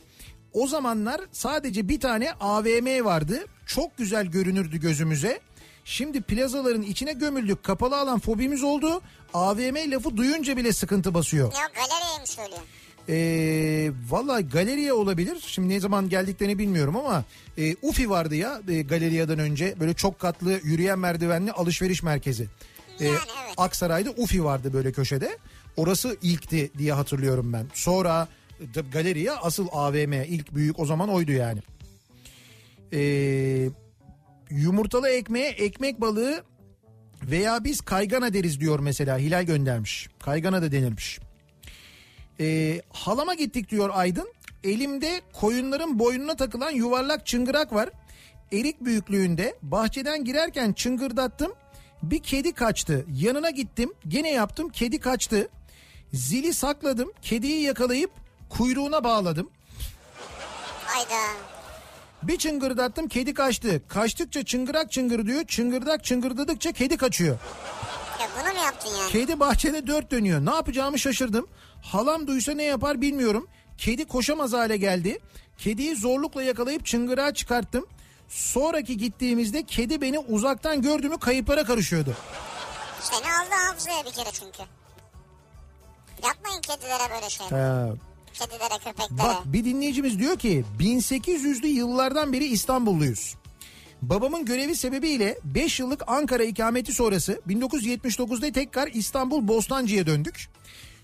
O zamanlar sadece bir tane AVM vardı. Çok güzel görünürdü gözümüze. Şimdi plazaların içine gömüldük. Kapalı alan fobimiz oldu. AVM lafı duyunca bile sıkıntı basıyor. Ya galeriye mi söylüyor? Ee, Valla galeriye olabilir. Şimdi ne zaman geldiklerini bilmiyorum ama e, UFI vardı ya e, galeriyadan önce. Böyle çok katlı yürüyen merdivenli alışveriş merkezi. Ee, Yani evet. Aksaray'da UFI vardı böyle köşede. Orası ilkti diye hatırlıyorum ben. Sonra e, galeriye asıl AVM ilk büyük o zaman oydu yani. Ee, yumurtalı ekmeğe ekmek balığı veya biz kaygana deriz diyor mesela Hilal göndermiş. Kaygana da denirmiş. Ee, halama gittik diyor Aydın. Elimde koyunların boynuna takılan yuvarlak çıngırak var. Erik büyüklüğünde bahçeden girerken çıngırdattım. Bir kedi kaçtı. Yanına gittim. Gene yaptım. Kedi kaçtı. Zili sakladım. Kediyi yakalayıp kuyruğuna bağladım. Hayda. Bir çıngırdattım kedi kaçtı. Kaçtıkça çıngırak çıngır diyor. Çıngırdak çıngırdadıkça kedi kaçıyor. Ya bunu mu yaptın yani? Kedi bahçede dört dönüyor. Ne yapacağımı şaşırdım. Halam duysa ne yapar bilmiyorum. Kedi koşamaz hale geldi. Kediyi zorlukla yakalayıp çıngırağa çıkarttım. Sonraki gittiğimizde kedi beni uzaktan gördü mü kayıplara karışıyordu. Seni aldı hafızaya bir kere çünkü. Yapmayın kedilere böyle şey. Ha. Kedilere, köpeklere. Bak bir dinleyicimiz diyor ki 1800'lü yıllardan beri İstanbulluyuz. Babamın görevi sebebiyle 5 yıllık Ankara ikameti sonrası 1979'da tekrar İstanbul Bostancı'ya döndük.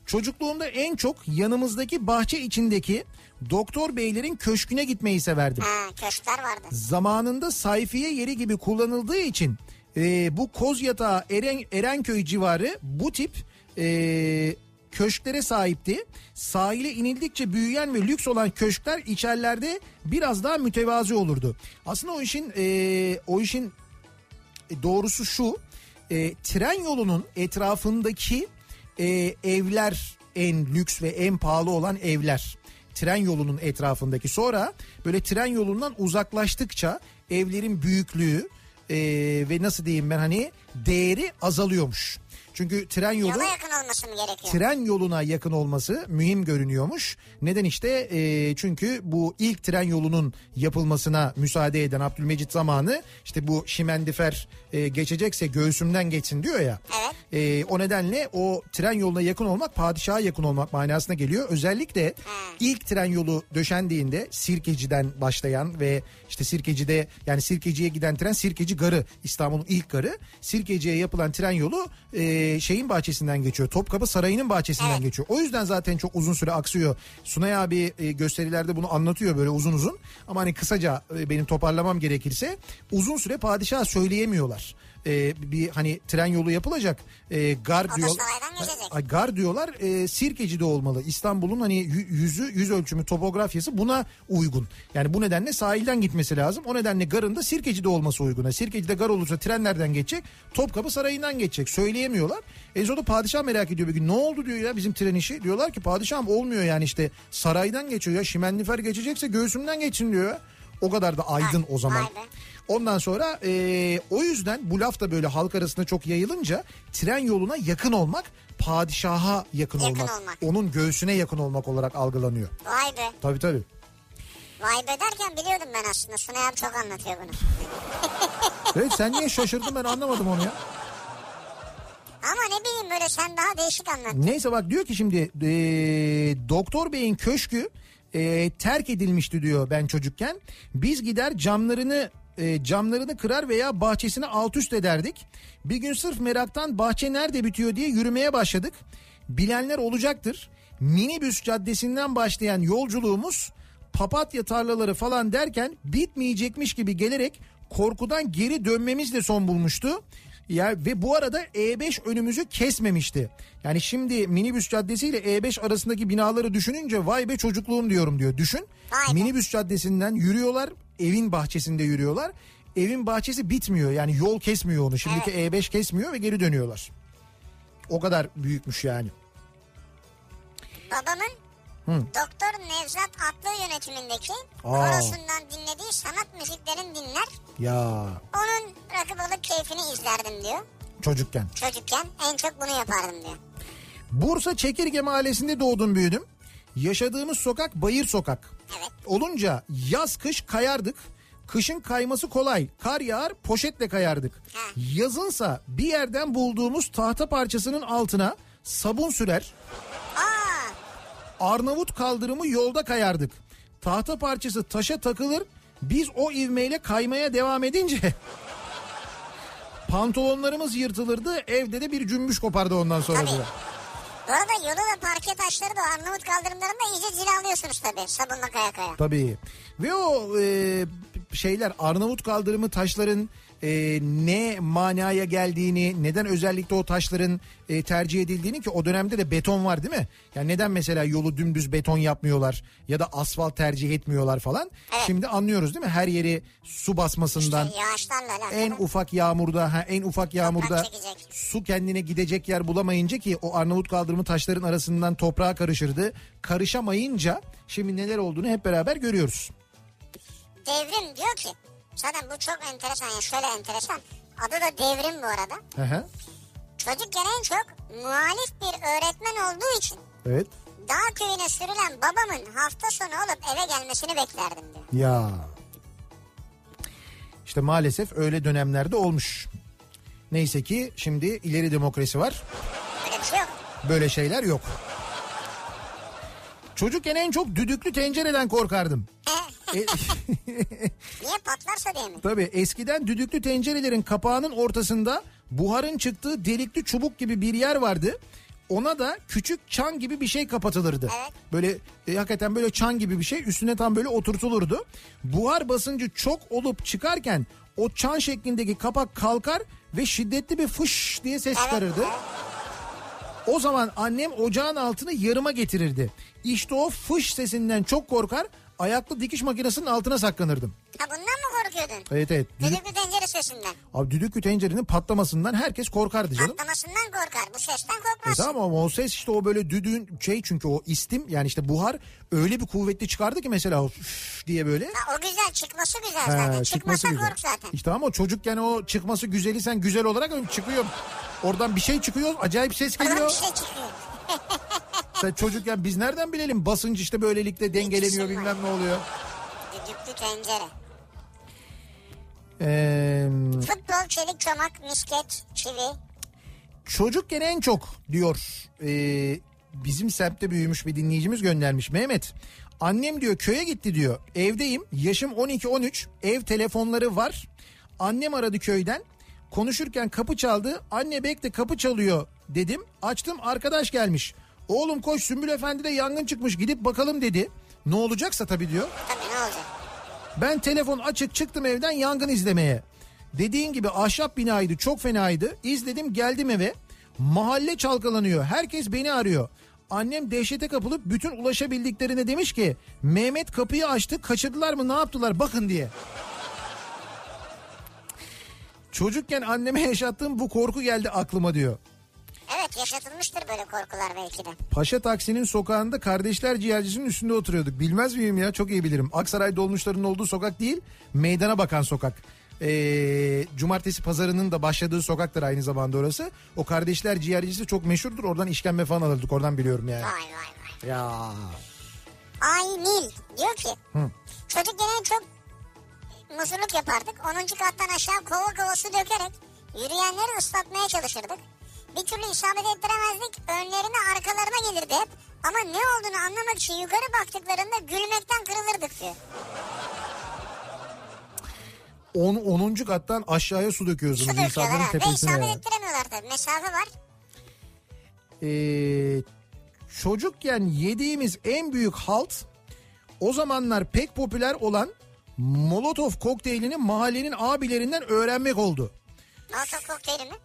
Çocukluğumda en çok yanımızdaki bahçe içindeki doktor beylerin köşküne gitmeyi severdim. Ha köşkler vardı. Zamanında sayfiye yeri gibi kullanıldığı için e, bu Kozyatağı Eren, Erenköy civarı bu tip e, köşklere sahipti. Sahile inildikçe büyüyen ve lüks olan köşkler içerilerde biraz daha mütevazi olurdu. Aslında o işin e, o işin doğrusu şu e, tren yolunun etrafındaki e, evler en lüks ve en pahalı olan evler tren yolunun etrafındaki sonra böyle tren yolundan uzaklaştıkça evlerin büyüklüğü e, ve nasıl diyeyim ben hani değeri azalıyormuş. Çünkü tren yolu Yola yakın olması mı gerekiyor? tren yoluna yakın olması mühim görünüyormuş. Neden işte e, çünkü bu ilk tren yolunun yapılmasına müsaade eden Abdülmecit zamanı işte bu Şimendifer e, geçecekse göğsümden geçsin diyor ya. Evet. E, o nedenle o tren yoluna yakın olmak padişaha yakın olmak manasına geliyor. Özellikle ilk tren yolu döşendiğinde Sirkeci'den başlayan ve işte Sirkeci'de yani Sirkeci'ye giden tren Sirkeci Garı İstanbul'un ilk garı. Sirkeci'ye yapılan tren yolu e, şeyin bahçesinden geçiyor. Topkapı Sarayı'nın bahçesinden Evet. geçiyor. O yüzden zaten çok uzun süre aksıyor. Sunay abi e, gösterilerde bunu anlatıyor böyle uzun uzun. Ama hani kısaca e, benim toparlamam gerekirse uzun süre padişaha söyleyemiyorlar. E, bir hani tren yolu yapılacak. E, gar diyor. Ay, Gar diyorlar e, Sirkeci'de olmalı. İstanbul'un hani yü- yüzü yüz ölçümü topografyası buna uygun. Yani bu nedenle sahilden gitmesi lazım. O nedenle garın da Sirkeci'de olması uygun. Yani Sirkeci'de gar olursa tren nereden geçecek? Topkapı Sarayı'ndan geçecek. Söyleyemiyorlar. Sonunda padişah merak ediyor bir gün. Ne oldu diyor ya bizim tren işi. Diyorlar ki padişahım olmuyor yani işte saraydan geçiyor ya. Şimenlifer geçecekse göğsümden geçsin diyor. O kadar da aydın o zaman. Ondan sonra e, o yüzden bu laf da böyle halk arasında çok yayılınca tren yoluna yakın olmak padişaha yakın, Yakın olmak, olmak. onun göğsüne yakın olmak olarak algılanıyor. Vay be. Tabii tabii. Vay be derken biliyordum ben aslında. Sunay abi çok anlatıyor bunu. Evet sen niye şaşırdın ben anlamadım onu ya. Ama ne bileyim böyle sen daha değişik anlat. Neyse bak diyor ki şimdi e, doktor beyin köşkü e, terk edilmişti diyor ben çocukken. Biz gider camlarını e, camlarını kırar veya bahçesini alt üst ederdik. Bir gün sırf meraktan bahçe nerede bitiyor diye yürümeye başladık. Bilenler olacaktır. Minibüs caddesinden başlayan yolculuğumuz papatya tarlaları falan derken bitmeyecekmiş gibi gelerek korkudan geri dönmemizle son bulmuştu. Ya ve bu arada E5 önümüzü kesmemişti. Yani şimdi minibüs caddesi ile E5 arasındaki binaları düşününce vay be çocukluğum diyorum diyor. Düşün. Be. Minibüs caddesinden yürüyorlar. Evin bahçesinde yürüyorlar. Evin bahçesi bitmiyor. Yani yol kesmiyor onu. Şimdiki E5 kesmiyor ve geri dönüyorlar. O kadar büyükmüş yani. Babamın Hı. Doktor Nevzat Atlı yönetimindeki Aa. korosundan dinlediği sanat müziklerini dinler. Ya Onun rakı balık keyfini izlerdim diyor. çocukken. Çocukken en çok bunu yapardım diyor. Bursa Çekirge Mahallesi'nde doğdum büyüdüm. Yaşadığımız sokak Bayır Sokak. Evet. Olunca yaz kış kayardık. Kışın kayması kolay. Kar yağar poşetle kayardık. Ha. Yazınsa bir yerden bulduğumuz tahta parçasının altına sabun sürer. Arnavut kaldırımı yolda kayardık. Tahta parçası taşa takılır. Biz o ivmeyle kaymaya devam edince pantolonlarımız yırtılırdı. Evde de bir cümbüş kopardı ondan sonra. Tabii. arada yolu ve parke taşları da Arnavut kaldırımlarında iyice cilalıyorsunuz tabii sabunla kaya kaya. Tabii. Ve o e, şeyler Arnavut kaldırımı taşların e, ne manaya geldiğini, neden özellikle o taşların e, tercih edildiğini ki o dönemde de beton var değil mi? Yani neden mesela yolu dümdüz beton yapmıyorlar ya da asfalt tercih etmiyorlar falan. Evet. Şimdi anlıyoruz değil mi? Her yeri su basmasından İşte yağışlarla alakalı. en ufak yağmurda ha, en ufak yağmurda su kendine gidecek yer bulamayınca ki o Arnavut kaldırımı taşların arasından toprağa karışırdı. Karışamayınca şimdi neler olduğunu hep beraber görüyoruz. Devrim diyor ki zaten bu çok enteresan ya şöyle enteresan. Adı da devrim bu arada. Hı hı. Çocukken en çok muhalif bir öğretmen olduğu için Evet. dağ köyüne sürülen babamın hafta sonu olup eve gelmesini beklerdim diyor. Ya. İşte maalesef öyle dönemlerde olmuş. Neyse ki şimdi ileri demokrasi var. Öyle bir şey yok. Böyle şeyler yok. Çocukken en çok düdüklü tencereden korkardım. E- Niye patlarsa diye mi? Tabii eskiden düdüklü tencerelerin kapağının ortasında buharın çıktığı delikli çubuk gibi bir yer vardı. Ona da küçük çan gibi bir şey kapatılırdı. Evet. Böyle e, hakikaten böyle çan gibi bir şey üstüne tam böyle oturtulurdu. Buhar basıncı çok olup çıkarken o çan şeklindeki kapak kalkar ve şiddetli bir fış diye ses çıkarırdı. O zaman annem ocağın altını yarıma getirirdi. İşte o fış sesinden çok korkar ayaklı dikiş makinesinin altına saklanırdım. Ha bundan mı korkuyordun? Evet evet. Düdük, Düdüklü tencere sesinden. abi düdüklü tencerenin patlamasından herkes korkardı canım. Patlamasından korkar. Bu sesten E korkmaz. tamam ama o ses işte o böyle düdüğün şey çünkü o istim yani işte buhar öyle bir kuvvetli çıkardı ki mesela üf diye böyle. Ha, o güzel çıkması güzel Ha, zaten. çıkması güzel. kork zaten. İşte ama çocukken o çıkması güzeli sen güzel olarak çıkıyor. Oradan bir şey çıkıyor acayip ses Oradan bir geliyor. şey çıkıyor. Sen çocukken biz nereden bilelim basınç işte böylelikle dengeleniyor bilmem ne oluyor. Düdüklü tencere. Ee, Futbol, çelik çomak, misket, çivi. Çocukken en çok diyor e, bizim semtte büyümüş bir dinleyicimiz göndermiş Mehmet. Annem diyor köye gitti diyor. Evdeyim yaşım 12-13 ev telefonları var. Annem aradı köyden. Konuşurken kapı çaldı. Anne bekle kapı çalıyor dedim. Açtım arkadaş gelmiş. Oğlum koş Sümbül Efendi de yangın çıkmış gidip bakalım dedi. Ne olacaksa tabii diyor. Tabii ne olacak? Ben telefon açık çıktım evden yangın izlemeye. Dediğin gibi ahşap binaydı çok fenaydı. İzledim geldim eve. Mahalle çalkalanıyor. Herkes beni arıyor. Annem dehşete kapılıp bütün ulaşabildiklerine demiş ki Mehmet kapıyı açtı kaçırdılar mı ne yaptılar bakın diye. Çocukken anneme yaşattığım bu korku geldi aklıma diyor. Evet yaşatılmıştır böyle korkular belki de. Paşa Taksi'nin sokağında kardeşler ciğercisinin üstünde oturuyorduk. Bilmez miyim ya çok iyi bilirim. Aksaray dolmuşlarının olduğu sokak değil meydana bakan sokak. Ee, cumartesi pazarının da başladığı sokaktır aynı zamanda orası. O kardeşler ciğercisi çok meşhurdur. Oradan işkembe falan alırdık oradan biliyorum yani. Vay vay vay. Ya. Ay Nil diyor ki Hı. çocukken en çok muzurluk yapardık. 10. kattan aşağı kova kova su dökerek yürüyenleri ıslatmaya çalışırdık. Bir türlü isabet ettiremezdik. Önlerine arkalarına gelirdi hep. Ama ne olduğunu anlamak için yukarı baktıklarında gülmekten kırılırdık diyor. 10. 10. kattan aşağıya su Su döküyorsunuz döküyorlar insanların ha. Ve tepesine. isabet ya. ettiremiyorlar tabii. Mesafe var. Ee, çocukken yediğimiz en büyük halt o zamanlar pek popüler olan Molotov kokteylini mahallenin abilerinden öğrenmek oldu. Molotov kokteyli mi?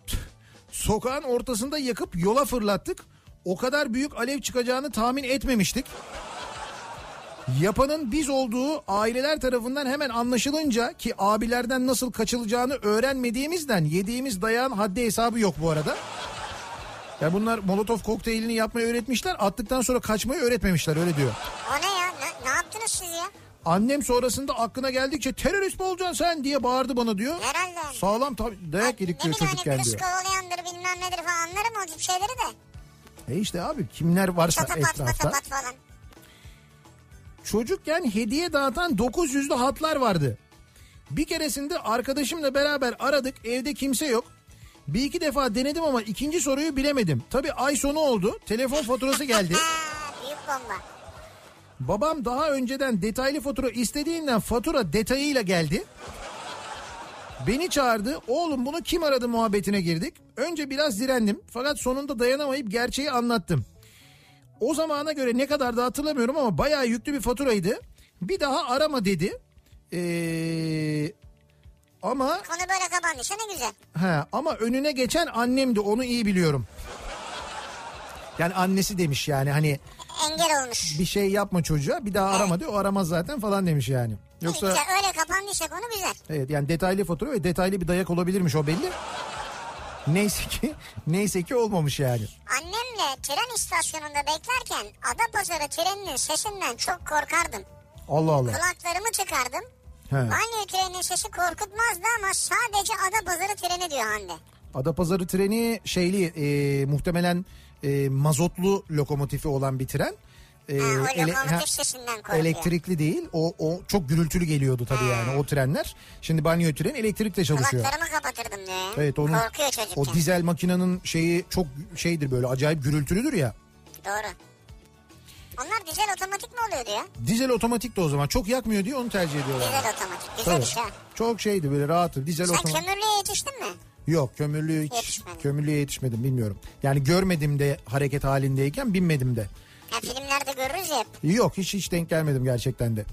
Sokağın ortasında yakıp yola fırlattık. O kadar büyük alev çıkacağını tahmin etmemiştik. Yapanın biz olduğu aileler tarafından hemen anlaşılınca ki abilerden nasıl kaçılacağını öğrenmediğimizden yediğimiz dayağın haddi hesabı yok bu arada. Ya bunlar Molotov kokteylini yapmayı öğretmişler attıktan sonra kaçmayı öğretmemişler öyle diyor. O ne ya? Ne, ne yaptınız siz ya? Annem sonrasında aklına geldikçe terörist mi olacaksın sen diye bağırdı bana diyor. Herhalde. Sağlam tabii dayak yedik ne diyor çocukken hani diyor. kovalayandır bilmem nedir falan anlarım o tip şeyleri de. E işte abi kimler varsa Çatapat etrafta. patapat falan. Çocukken hediye dağıtan 900'lü hatlar vardı. Bir keresinde arkadaşımla beraber aradık evde kimse yok. Bir iki defa denedim ama ikinci soruyu bilemedim. Tabii ay sonu oldu. Telefon faturası geldi. Büyük bomba. Babam daha önceden detaylı fatura istediğinden fatura detayıyla geldi. Beni çağırdı. Oğlum bunu kim aradı muhabbetine girdik. Önce biraz direndim fakat sonunda dayanamayıp gerçeği anlattım. O zamana göre ne kadar da hatırlamıyorum ama bayağı yüklü bir faturaydı. Bir daha arama dedi. Ee, ama Konu böyle kapandıysa ne güzel. he, ama önüne geçen annemdi onu iyi biliyorum. Yani annesi demiş yani hani Engel olmuş. bir şey yapma çocuğa bir daha arama diyor o aramaz zaten falan demiş yani. Yoksa Güzel, öyle kapandıysa konu güzel. evet yani detaylı fatura ve detaylı bir dayak olabilirmiş o belli. Neyse ki neyse ki olmamış yani. Annemle tren istasyonunda beklerken Adapazarı treninin sesinden çok korkardım. Allah Allah. Kulaklarımı tıkardım. He. Banyo treninin sesi korkutmazdı ama sadece Adapazarı treni diyor Hande. Adapazarı treni şeyli e, muhtemelen e, mazotlu lokomotifi olan bir tren. E, Ha, o ele- ha, elektrikli değil. O, o çok gürültülü geliyordu tabii yani o trenler. Şimdi banyo treni elektrikle çalışıyor. Kulaklarımı kapatırdım ya. Evet onun Korkuyor çocukken. o dizel makinenin şeyi çok şeydir böyle acayip gürültülüdür ya. Doğru. Onlar dizel otomatik mi oluyordu ya? Dizel otomatik de o zaman çok yakmıyor diye onu tercih ediyorlar. Dizel otomatik. Güzel Tabii. iş ha. Çok şeydi böyle rahattı. Dizel Sen otomatik. kömürlüğe yetiştin mi? Yok kömürlüğü hiç Yetişmedin. kömürlüğe yetişmedim bilmiyorum. Yani görmedim de hareket halindeyken binmedim de. Ha, filmlerde görürüz ya. Yok hiç hiç denk gelmedim gerçekten de.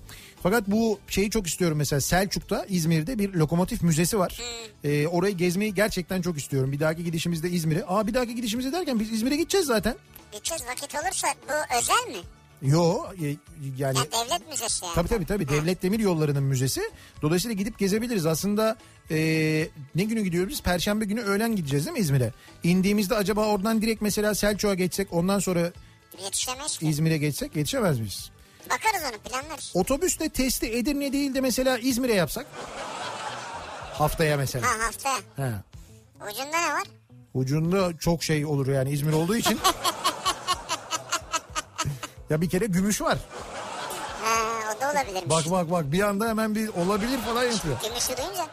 Fakat bu şeyi çok istiyorum mesela Selçuk'ta İzmir'de bir lokomotif müzesi var. Ee, orayı gezmeyi gerçekten çok istiyorum. Bir dahaki gidişimizde İzmir'e. Aa bir dahaki gidişimizde derken biz İzmir'e gideceğiz zaten. Gideceğiz vakit olursa bu özel mi? Yo e, yani Ya devlet müzesi yani. Tabii tabii tabii. Devlet Demir Yolları'nın müzesi. Dolayısıyla gidip gezebiliriz. Aslında e, ne günü gidiyoruz biz? Perşembe günü öğlen gideceğiz değil mi İzmir'e? İndiğimizde acaba oradan direkt mesela Selçuk'a geçsek ondan sonra ki. İzmir'e geçsek yetişemez miyiz? Bakarız onu planlarız. Otobüsle testi Edirne değil de mesela İzmir'e yapsak? Haftaya mesela. Ha haftaya. He. Ucunda ne var? Ucunda çok şey olur yani İzmir olduğu için. ya bir kere gümüş var. Ha o da olabilirmiş. Bak bak bak bir anda hemen bir olabilir falan yapıyor. Gümüşü duyunca.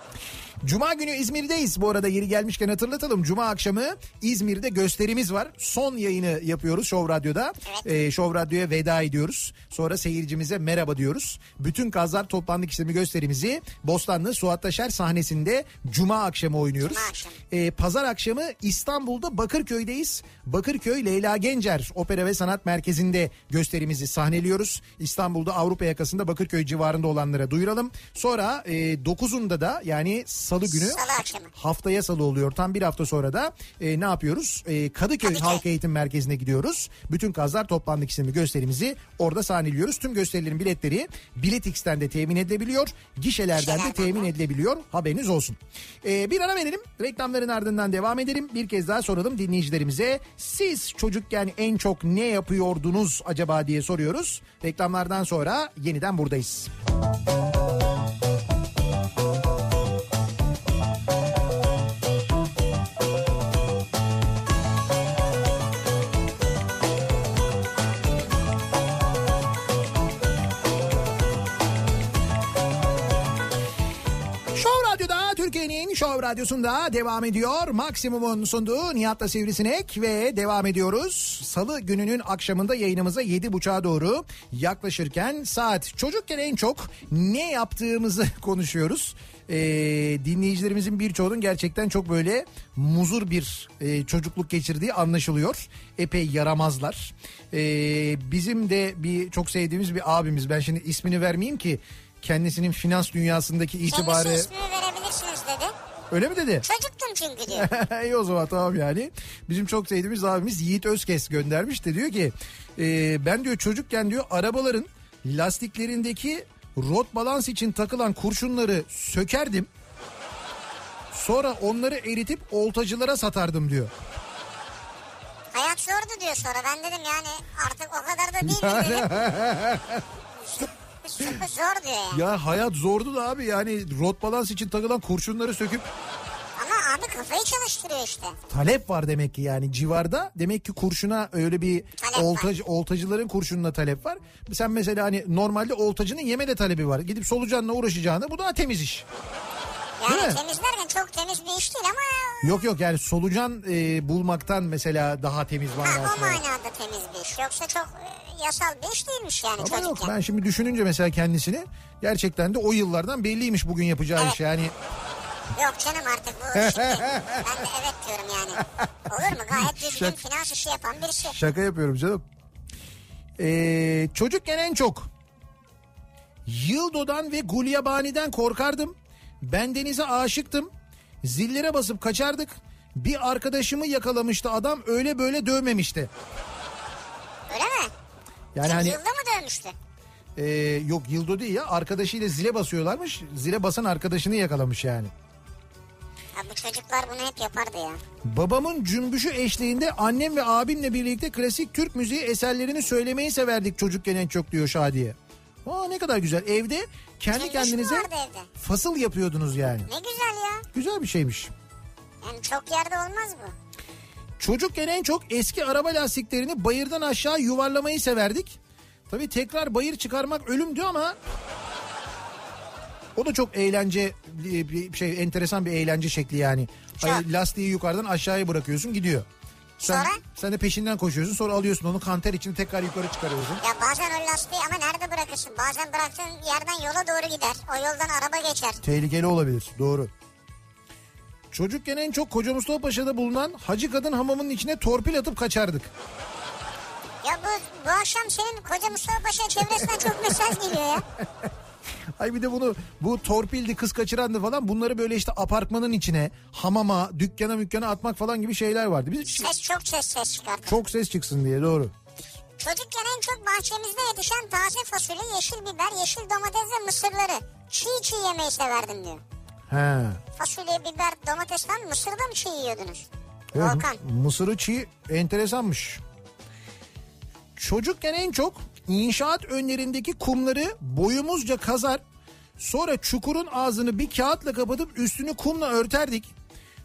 Cuma günü İzmir'deyiz. Bu arada yeri gelmişken hatırlatalım. Cuma akşamı İzmir'de gösterimiz var. Son yayını yapıyoruz Show Radyo'da. Evet. Ee, Show Radyo'ya veda ediyoruz. Sonra seyircimize merhaba diyoruz. Bütün kazlar toplandık işlemi gösterimizi Bostanlı Suat Taşer sahnesinde Cuma akşamı oynuyoruz. Cuma akşamı. Ee, Pazar akşamı İstanbul'da Bakırköy'deyiz. Bakırköy Leyla Gencer Opera ve Sanat Merkezi'nde gösterimizi sahneliyoruz. İstanbul'da Avrupa yakasında Bakırköy civarında olanlara duyuralım. Sonra e, 9'unda da yani salı günü Salı akşamı. haftaya salı oluyor. Tam bir hafta sonra da e, ne yapıyoruz? E, Kadıköy, Kadıköy. Halk Eğitim Merkezi'ne gidiyoruz. Bütün kazlar toplandık isimli gösterimizi orada sahneliyoruz. Tüm gösterilerin biletleri Biletix'ten de temin edilebiliyor. Gişelerden de temin edilebiliyor. Haberiniz olsun. E, bir ara verelim. Reklamların ardından devam edelim. Bir kez daha soralım dinleyicilerimize. Siz çocukken en çok ne yapıyordunuz acaba diye soruyoruz. Reklamlardan sonra yeniden buradayız. Show Show Radyosu'nda devam ediyor. Maksimum'un sunduğu Nihat'la Sivrisinek ve devam ediyoruz. Salı gününün akşamında yayınımıza 7.30'a doğru yaklaşırken saat çocukken en çok ne yaptığımızı konuşuyoruz. Ee, dinleyicilerimizin birçoğunun gerçekten çok böyle muzur bir e, çocukluk geçirdiği anlaşılıyor. Epey yaramazlar. Ee, bizim de bir çok sevdiğimiz bir abimiz ben şimdi ismini vermeyeyim ki kendisinin finans dünyasındaki itibarı Kendisi ismini verebilirsiniz. Öyle mi dedi? Çocuktum çünkü diyor. İyi o zaman tamam yani. Bizim çok sevdiğimiz abimiz Yiğit Özkes göndermiş de diyor ki e, ben diyor çocukken diyor arabaların lastiklerindeki rot balans için takılan kurşunları sökerdim. Sonra onları eritip oltacılara satardım diyor. Hayat zordu diyor sonra. Ben dedim yani artık o kadar da değil Zor diyor yani. Ya hayat zordu da abi yani rot balans için takılan kurşunları söküp Ama abi kafayı çalıştırıyor işte. talep var demek ki yani civarda demek ki kurşuna öyle bir Talep var. oltacı, oltacıların kurşununa talep var. Sen mesela hani normalde oltacının yeme de talebi var. Gidip solucanla uğraşacağını bu daha temiz iş. Yani Değil mi? temizlerken çok temiz bir iş değil ama Yok yok yani solucan e, bulmaktan mesela daha temiz ha, o manada temiz bir iş. Yoksa çok e, yasal bir iş değilmiş yani Ama yok çocukken. ben şimdi düşününce mesela kendisini gerçekten de o yıllardan belliymiş bugün yapacağı Evet. iş yani. Yok canım artık bu şimdi. ben de evet diyorum yani. Olur mu? Gayet düzgün Şak- finans işi yapan birisi. Şaka yapıyorum canım. Ee, çocukken en çok Yıldo'dan ve Gulyabani'den korkardım. Ben denize aşıktım. Zillere basıp kaçardık. Bir arkadaşımı yakalamıştı adam öyle böyle dövmemişti. Öyle mi? Yani Kim hani yılda mı dövmüştü? e, yok Yıldo değil ya arkadaşıyla zile basıyorlarmış. Zile basan arkadaşını yakalamış yani. Ha, bu çocuklar bunu hep yapardı ya. Babamın cümbüşü eşliğinde annem ve abimle birlikte klasik Türk müziği eserlerini söylemeyi severdik çocukken en çok diyor Şadiye. Aa ne kadar güzel. Evde kendi mü kendinize vardı evde? fasıl yapıyordunuz yani. Ne güzel ya. Güzel bir şeymiş. Yani çok yerde olmaz bu. Çocukken en çok eski araba lastiklerini bayırdan aşağı yuvarlamayı severdik. Tabii tekrar bayır çıkarmak ölümdü ama o da çok eğlence bir şey enteresan bir eğlence şekli yani. Çok. Lastiği yukarıdan aşağıya bırakıyorsun gidiyor. Sen, Sonra? sen de peşinden koşuyorsun sonra alıyorsun onu kanter için tekrar yukarı çıkarıyorsun. Ya bazen o lastiği ama nerede bırakırsın? Bazen bıraktığın yerden yola doğru gider. O yoldan araba geçer. Tehlikeli olabilir doğru. Çocukken en çok Koca Mustafa Paşa'da bulunan Hacı Kadın hamamının içine torpil atıp kaçardık. Ya bu, bu akşam senin koca Mustafa Paşa çevresinden çok mesaj geliyor ya. Ay bir de bunu bu torpildi kız kaçırandı falan bunları böyle işte apartmanın içine hamama dükkana mükkana atmak falan gibi şeyler vardı. Biz Ses çok ses ses çıkartır. çok ses çıksın diye doğru. Çocukken en çok bahçemizde yetişen taze fasulye, yeşil biber, yeşil domates ve mısırları çiğ çiğ yemeyi severdim diyor. He. Fasulye, biber, domates falan mısırda mı çiğ yiyordunuz? Evet, Volkan. Mısırı çiğ enteresanmış. Çocukken en çok inşaat önlerindeki kumları boyumuzca kazar. Sonra çukurun ağzını bir kağıtla kapatıp üstünü kumla örterdik.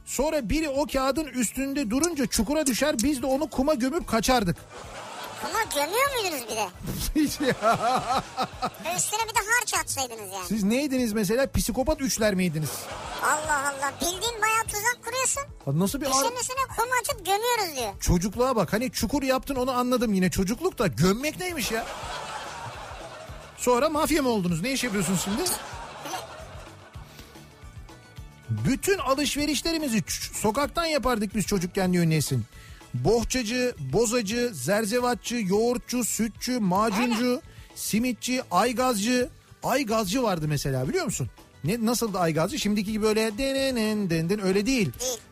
Sonra biri o kağıdın üstünde durunca çukura düşer biz de onu kuma gömüp kaçardık. Ama gömüyor muydunuz bir de? Hiç ya. Üstüne bir de harç atsaydınız yani. Siz neydiniz mesela psikopat üçler miydiniz? Allah Allah bildiğin bayağı tuzak kuruyorsun. Nasıl bir Üstünün üstüne kum atıp gömüyoruz diyor. çocukluğa bak hani çukur yaptın onu anladım yine çocukluk da gömmek neymiş ya? Sonra mafya mı oldunuz? Ne iş yapıyorsunuz şimdi? Bütün alışverişlerimizi sokaktan yapardık biz çocukken diyor Nesin. Bohçacı, bozacı, zerzevatçı, yoğurtçu, sütçü, macuncu, simitçi, aygazcı. Aygazcı vardı mesela biliyor musun? Ne nasıldı aygazcı? Şimdiki gibi böyle denen denden öyle değil.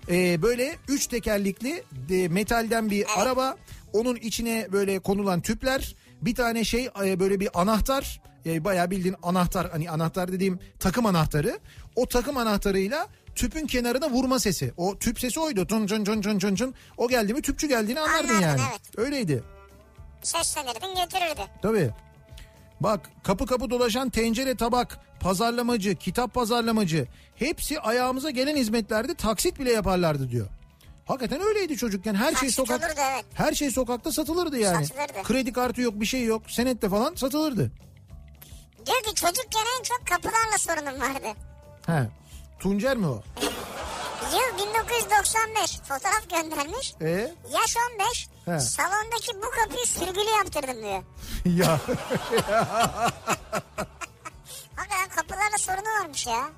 Ee, böyle üç tekerlikli de, metalden bir araba. Onun içine böyle konulan tüpler. Bir tane şey e, böyle bir anahtar. E, bayağı bildiğin anahtar hani anahtar dediğim takım anahtarı. O takım anahtarıyla tüpün kenarına vurma sesi. O tüp sesi oydu. Tun cun cun cun cun cun. O geldi mi tüpçü geldiğini anlardın Anlardın, yani. evet. Öyleydi. Seslenirdin getirirdi. Tabii. Bak kapı kapı dolaşan tencere tabak, pazarlamacı, kitap pazarlamacı hepsi ayağımıza gelen hizmetlerdi taksit bile yaparlardı diyor. Hakikaten öyleydi çocukken her şey Taksit sokak olurdu, evet. her şey sokakta satılırdı yani. Satılırdı. Kredi kartı yok bir şey yok senette falan satılırdı. Diyor ki çocukken en çok kapılarla sorunum vardı. He. Tuncer mi o? Yıl 1995 fotoğraf göndermiş. E Yaş 15 He. salondaki bu kapıyı sürgülü yaptırdım diyor. ya Hakikaten kapılarla sorunu varmış ya.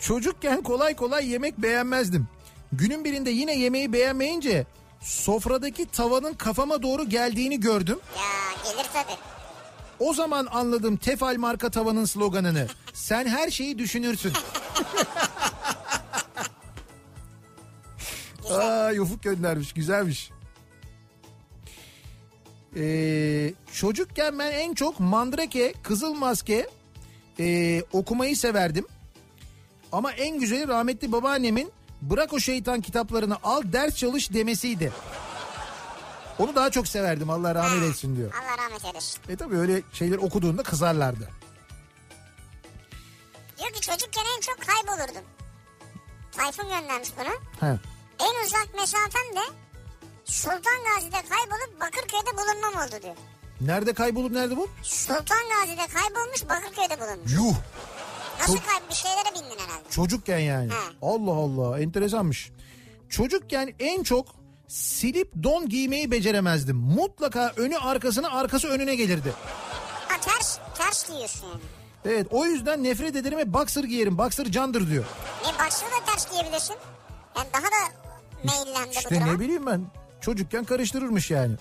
çocukken kolay kolay yemek beğenmezdim. Günün birinde yine yemeği beğenmeyince sofradaki tavanın kafama doğru geldiğini gördüm. Ya gelir tabii. O zaman anladım Tefal marka tavanın sloganını. Sen her şeyi düşünürsün. Aa, Ufuk göndermiş güzelmiş. Ee, çocukken ben en çok Mandrake, Kızıl Maske ee, okumayı severdim. Ama en güzeli rahmetli babaannemin bırak o şeytan kitaplarını al ders çalış demesiydi. Onu daha çok severdim Allah rahmet etsin diyor. Allah rahmet eylesin. E tabii öyle şeyler okuduğunda kızarlardı. Diyor ki çocukken en çok kaybolurdum. Tayfun göndermiş bunu. He. En uzak mesafem de Sultan Gazi'de kaybolup Bakırköy'de bulunmam oldu diyor. Nerede kaybolup nerede bu? Sultan Gazi'de kaybolmuş Bakırköy'de bulunmuş. Yuh. Nasıl Çok- kayıp bir şeylere bindin herhalde. Çocukken yani. He. Allah Allah enteresanmış. Çocukken en çok silip don giymeyi beceremezdim. Mutlaka önü arkasına arkası önüne gelirdi. Ha ters, ters giyiyorsun yani. Evet o yüzden nefret ederim ve boxer giyerim. Boxer candır diyor. Ne baksana da ters giyebilirsin. Yani daha da meyillendi bu İşte ne bileyim ben. Çocukken karıştırırmış yani.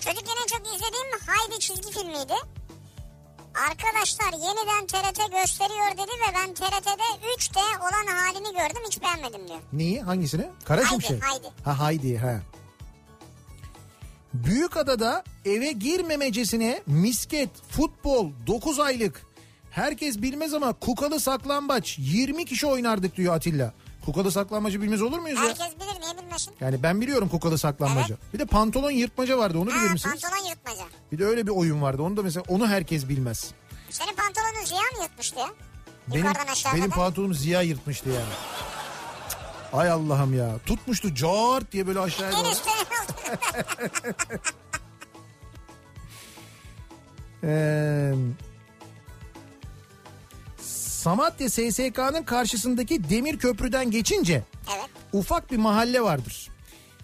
Çocukken en çok izlediğim Haydi çizgi filmiydi. Arkadaşlar yeniden TRT gösteriyor dedi ve ben TRT'de 3D olan halini gördüm hiç beğenmedim diyor. Neyi? Hangisini? Kara Haydi. Haydi. Ha Haydi ha. Büyükada'da eve girmemecesine misket, futbol 9 aylık. Herkes bilmez ama kukalı saklambaç 20 kişi oynardık diyor Atilla. Kukalı saklambacı bilmez olur muyuz ya? Herkes bilir niye bilmesin? Yani ben biliyorum kukalı saklambaca. Bir de pantolon yırtmaca vardı onu bilir Ha, misiniz? pantolon yırtmaca. Bir de öyle bir oyun vardı. Onu da mesela onu herkes bilmez. Senin pantolonun Ziya mı yırtmıştı ya? Benim, benim pantolonum Ziya yırtmıştı yani. Ay Allah'ım ya. Tutmuştu cart diye böyle aşağıya doğru. üstte Ee, Samatya SSK'nın karşısındaki demir köprüden geçince Evet. ufak bir mahalle vardır.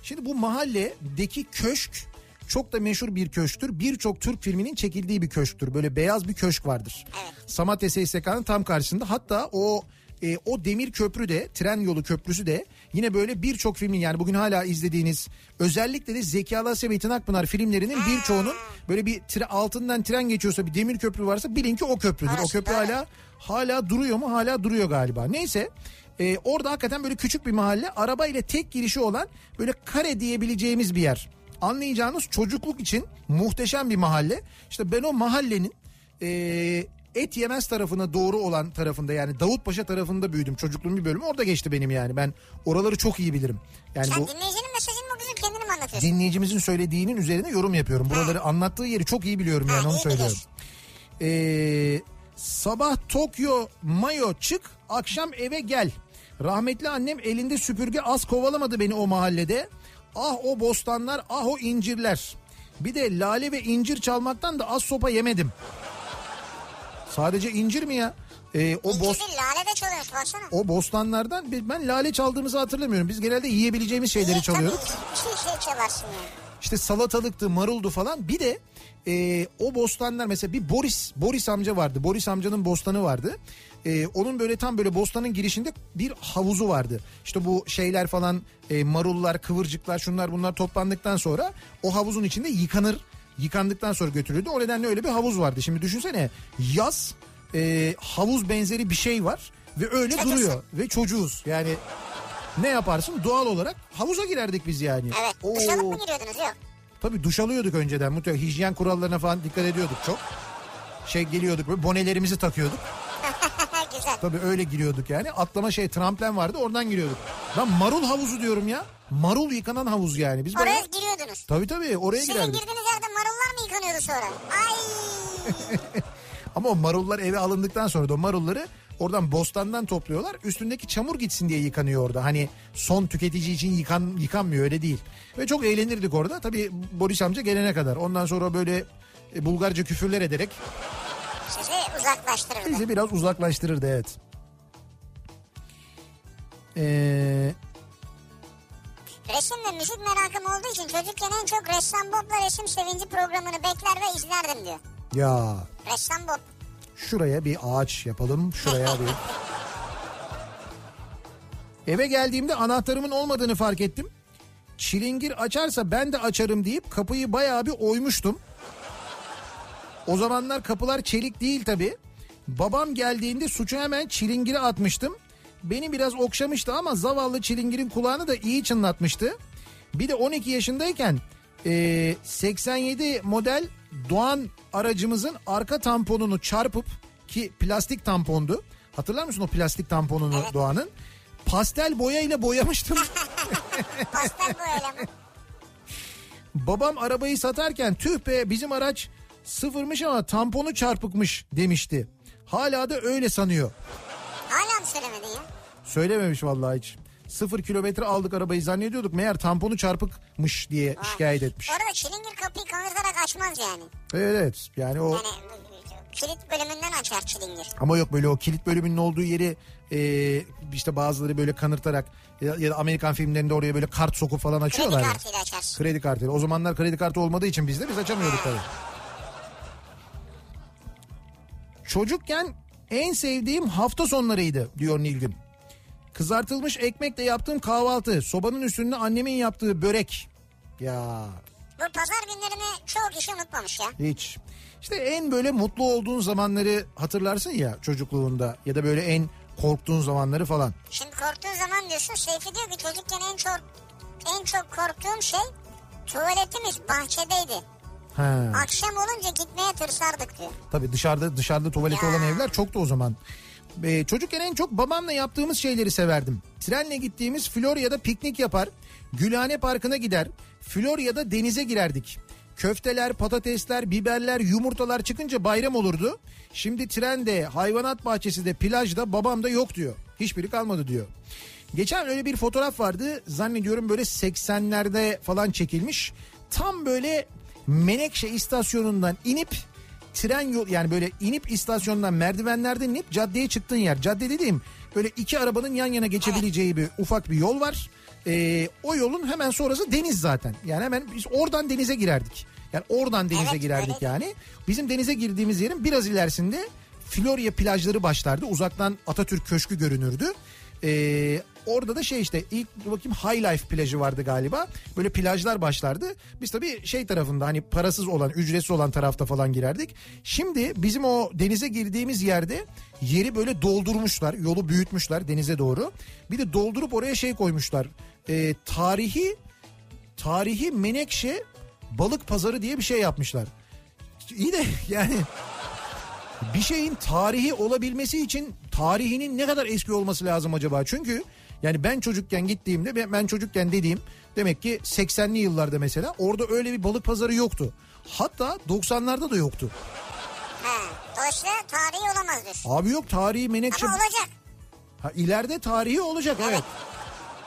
Şimdi bu mahalledeki köşk çok da meşhur bir köşktür. Birçok Türk filminin çekildiği bir köşktür. Böyle beyaz bir köşk vardır. Evet. Samatya SSK'nın tam karşısında. Hatta o e, o demir köprü de tren yolu köprüsü de yine böyle birçok filmin yani bugün hala izlediğiniz özellikle de Zeki Alasya ve Akpınar filmlerinin birçoğunun böyle bir tre, altından tren geçiyorsa bir demir köprü varsa bilin ki o köprüdür. O köprü hala hala duruyor mu? Hala duruyor galiba. Neyse e, orada hakikaten böyle küçük bir mahalle araba ile tek girişi olan böyle kare diyebileceğimiz bir yer. Anlayacağınız çocukluk için muhteşem bir mahalle. İşte ben o mahallenin e, et yemez tarafına doğru olan tarafında yani Davutpaşa tarafında büyüdüm. Çocukluğum bir bölümü orada geçti benim yani. Ben oraları çok iyi bilirim. Yani Sen bu dinleyicinin mesajını mı okuyorsun kendini mi anlatıyorsun? dinleyicimizin söylediğinin üzerine yorum yapıyorum. Buraları anlattığı yeri çok iyi biliyorum yani Ha, onu söylüyorum. biliyorsun. Ee, sabah Tokyo mayo çık akşam eve gel. Rahmetli annem elinde süpürge az kovalamadı beni o mahallede. Ah o bostanlar ah o incirler. Bir de lale ve incir çalmaktan da az sopa yemedim. Sadece incir mi ya? Ee, o İncir bos değil lale de çalıyoruz baksana. o bostanlardan ben lale çaldığımızı hatırlamıyorum. Biz genelde yiyebileceğimiz şeyleri İyi, çalıyoruz. Tabii bir şey, şey çalarsın yani. İşte salatalıktı, maruldu falan. Bir de e, o bostanlar mesela bir Boris Boris amca vardı. Boris amcanın bostanı vardı. E, onun böyle tam böyle bostanın girişinde bir havuzu vardı. İşte bu şeyler falan e, marullar, kıvırcıklar, şunlar bunlar toplandıktan sonra o havuzun içinde yıkanır. Yıkandıktan sonra götürüldü. O nedenle öyle bir havuz vardı. Şimdi düşünsene yaz e, havuz benzeri bir şey var ve öyle Çocuksun. duruyor ve çocuğuz. Yani ne yaparsın? Doğal olarak havuza girerdik biz yani. Evet. Duş alıp Oo. mı giriyordunuz? Yok. Tabii duş alıyorduk önceden mutlaka hijyen kurallarına falan dikkat ediyorduk çok. Şey geliyorduk böyle bonelerimizi takıyorduk. Güzel. Tabii öyle giriyorduk yani. Atlama şey tramplen vardı oradan giriyorduk. Lan marul havuzu diyorum ya. Marul yıkanan havuz yani. Biz Oraya bayağı- giriyordunuz. Tabii tabii oraya Sizin girerdik. girdiğiniz yerde marullar mı yıkanıyordu sonra? Ay. Ama o marullar eve alındıktan sonra da o marulları oradan bostandan topluyorlar. Üstündeki çamur gitsin diye yıkanıyor orada. Hani son tüketici için yıkan, yıkanmıyor öyle değil. Ve çok eğlenirdik orada. Tabii Boris amca gelene kadar. Ondan sonra böyle e, Bulgarca küfürler ederek Sizi uzaklaştırırdı. bizi biraz uzaklaştırırdı evet. Ee, Resim ve müzik merakım olduğu için çocukken en çok Ressam Bob'la resim sevinci programını bekler ve izlerdim diyor. ya Ressam Bob. şuraya bir ağaç yapalım. Şuraya bir... Eve geldiğimde anahtarımın olmadığını fark ettim. Çilingir açarsa ben de açarım deyip kapıyı bayağı bir oymuştum. O zamanlar kapılar çelik değil tabi. Babam geldiğinde suçu hemen çilingire atmıştım. Beni biraz okşamıştı ama zavallı çilingirin kulağını da iyi çınlatmıştı. Bir de 12 yaşındayken e, 87 model Doğan aracımızın arka tamponunu çarpıp ki plastik tampondu. Hatırlar mısın o plastik tamponunu Doğan'ın? Pastel boyayla boyamıştım. Pastel boyayla mı? Babam arabayı satarken tüh be bizim araç sıfırmış ama tamponu çarpıkmış demişti. Hala da öyle sanıyor. Hala mı söylemedin ya? Söylememiş vallahi hiç. Sıfır kilometre aldık arabayı zannediyorduk. Meğer tamponu çarpıkmış diye şikayet etmiş. Bu arada çilingir kapıyı kanırtarak açmaz yani. Evet evet yani o Yani kilit bölümünden açar çilingir. ama yok böyle o kilit bölümünün olduğu yeri e, işte bazıları böyle kanırtarak ya, ya da Amerikan filmlerinde oraya böyle kart sokup falan Kredi açıyorlar. ya. kartıyla açarsın. Kredi kartıyla. O zamanlar kredi kartı olmadığı için bizde biz açamıyorduk tabii. Çocukken en sevdiğim hafta sonlarıydı diyor Nilgün. Kızartılmış ekmekle yaptığım kahvaltı, sobanın üstünde annemin yaptığı börek. Ya Bu pazar günlerini çoğu kişi unutmamış ya. hiç. İşte en böyle mutlu olduğun zamanları hatırlarsın ya çocukluğunda ya da böyle en korktuğun zamanları falan. Şimdi korktuğun zaman diyorsun Seyfi diyor ki çocukken en çok en çok korktuğum şey tuvaletimiz bahçedeydi. Ha. Akşam olunca gitmeye tırsardık diyor. Tabii dışarıda dışarıda tuvaleti Ya. olan evler çoktu o zaman. Ee, çocukken en çok babamla yaptığımız şeyleri severdim. Trenle gittiğimiz Florya'da piknik yapar. Gülhane Parkı'na gider. Florya'da denize girerdik. Köfteler, patatesler, biberler, yumurtalar çıkınca bayram olurdu. Şimdi trende, hayvanat bahçesi de, plajda babam da yok diyor. Hiçbiri kalmadı diyor. Geçen öyle bir fotoğraf vardı. Zannediyorum böyle 80'lerde falan çekilmiş. Tam böyle Menekşe istasyonundan inip tren yol yani böyle inip istasyondan merdivenlerden inip caddeye çıktığın yer. Cadde dediğim böyle iki arabanın yan yana geçebileceği bir ufak bir yol var. Ee, o yolun hemen sonrası deniz zaten. Yani hemen biz oradan denize girerdik. Yani oradan denize Evet, girerdik öyle. yani. Bizim denize girdiğimiz yerin biraz ilerisinde Florya plajları başlardı. Uzaktan Atatürk Köşkü görünürdü. Ee, orada da şey işte ilk bakayım High Life plajı vardı galiba. Böyle plajlar başlardı. Biz tabii şey tarafında hani parasız olan, ücretsiz olan tarafta falan girerdik. Şimdi bizim o denize girdiğimiz yerde yeri böyle doldurmuşlar. Yolu büyütmüşler denize doğru. Bir de doldurup oraya şey koymuşlar. Ee, tarihi tarihi Menekşe balık pazarı diye bir şey yapmışlar. İyi de yani bir şeyin tarihi olabilmesi için tarihinin ne kadar eski olması lazım acaba? Çünkü yani ben çocukken gittiğimde ben- çocukken dediğim demek ki 80'li yıllarda mesela orada öyle bir balık pazarı yoktu. Hatta 90'larda da yoktu. Dolayısıyla tarihi olamaz diyorsun. Abi yok tarihi menekşe Ama olacak. ha, ileride tarihi olacak evet.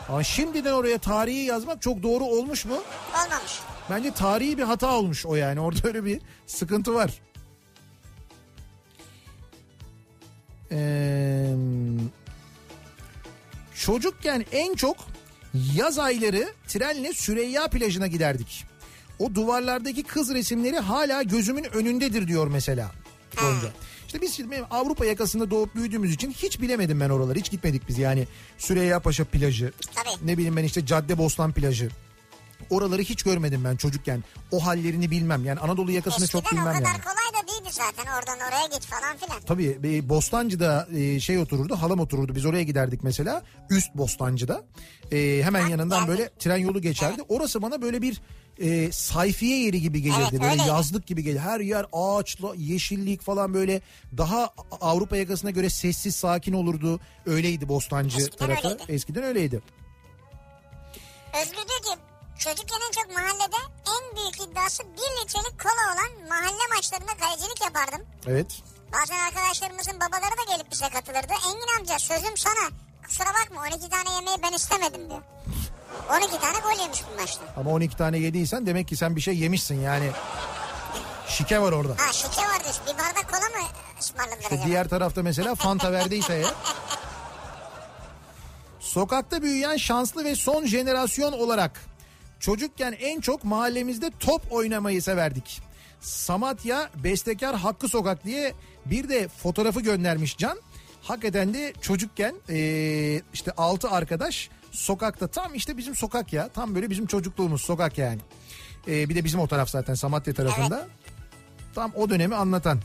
Ama şimdiden oraya tarihi yazmak çok doğru olmuş mu? Olmamış. Bence tarihi bir hata olmuş o yani. Orada öyle bir sıkıntı var. Ee, çocukken en çok yaz ayları trenle Süreyya plajına giderdik. O duvarlardaki kız resimleri hala gözümün önündedir diyor mesela. Gonca. İşte biz şimdi Avrupa yakasında doğup büyüdüğümüz için hiç bilemedim ben oraları. Hiç gitmedik biz yani. Süreyya Paşa plajı. Tabii. Ne bileyim ben işte Cadde Bostan plajı. Oraları hiç görmedim ben çocukken. O hallerini bilmem. Yani Anadolu yakasını çok Eskiden o bilmem kadar yani. kolay da değildi zaten. Oradan oraya git falan filan. Tabii e, Bostancı'da e, şey otururdu halam otururdu biz oraya giderdik mesela üst Bostancı'da E, hemen yanından geldik. böyle tren yolu geçerdi orası bana böyle bir e, sayfiye yeri gibi gelirdi Evet, böyle öyleydi. yazlık gibi gelirdi her yer ağaçla yeşillik falan böyle daha Avrupa yakasına göre sessiz sakin olurdu öyleydi Bostancı Eskiden tarafı öyleydi. eskiden öyleydi Özgür diyor ki çocukken en çok mahallede en büyük iddiası 1 litrelik kola olan mahalle maçlarında kalecilik yapardım. evet Bazen arkadaşlarımızın babaları da gelip bize katılırdı. Engin amca sözüm sana kusura bakma 12 tane yemeği ben istemedim diyor. 12 tane gol yemiş bu maçta. ama 12 tane yediysen demek ki sen bir şey yemişsin yani şike var orada. Ha şike vardı bir bardak kola mı ısmarladılar İşte acaba? diğer tarafta mesela Fanta verdiyse ya. Sokakta büyüyen şanslı ve son jenerasyon olarak çocukken en çok mahallemizde top oynamayı severdik. Samatya Bestekar Hakkı Sokak diye bir de fotoğrafı göndermiş Can. Hakikaten de çocukken eee, işte 6 arkadaş sokakta tam işte bizim sokak ya. Tam böyle bizim çocukluğumuz sokak yani. Eee, bir de bizim o taraf zaten Samatya tarafında. Tam o dönemi anlatan.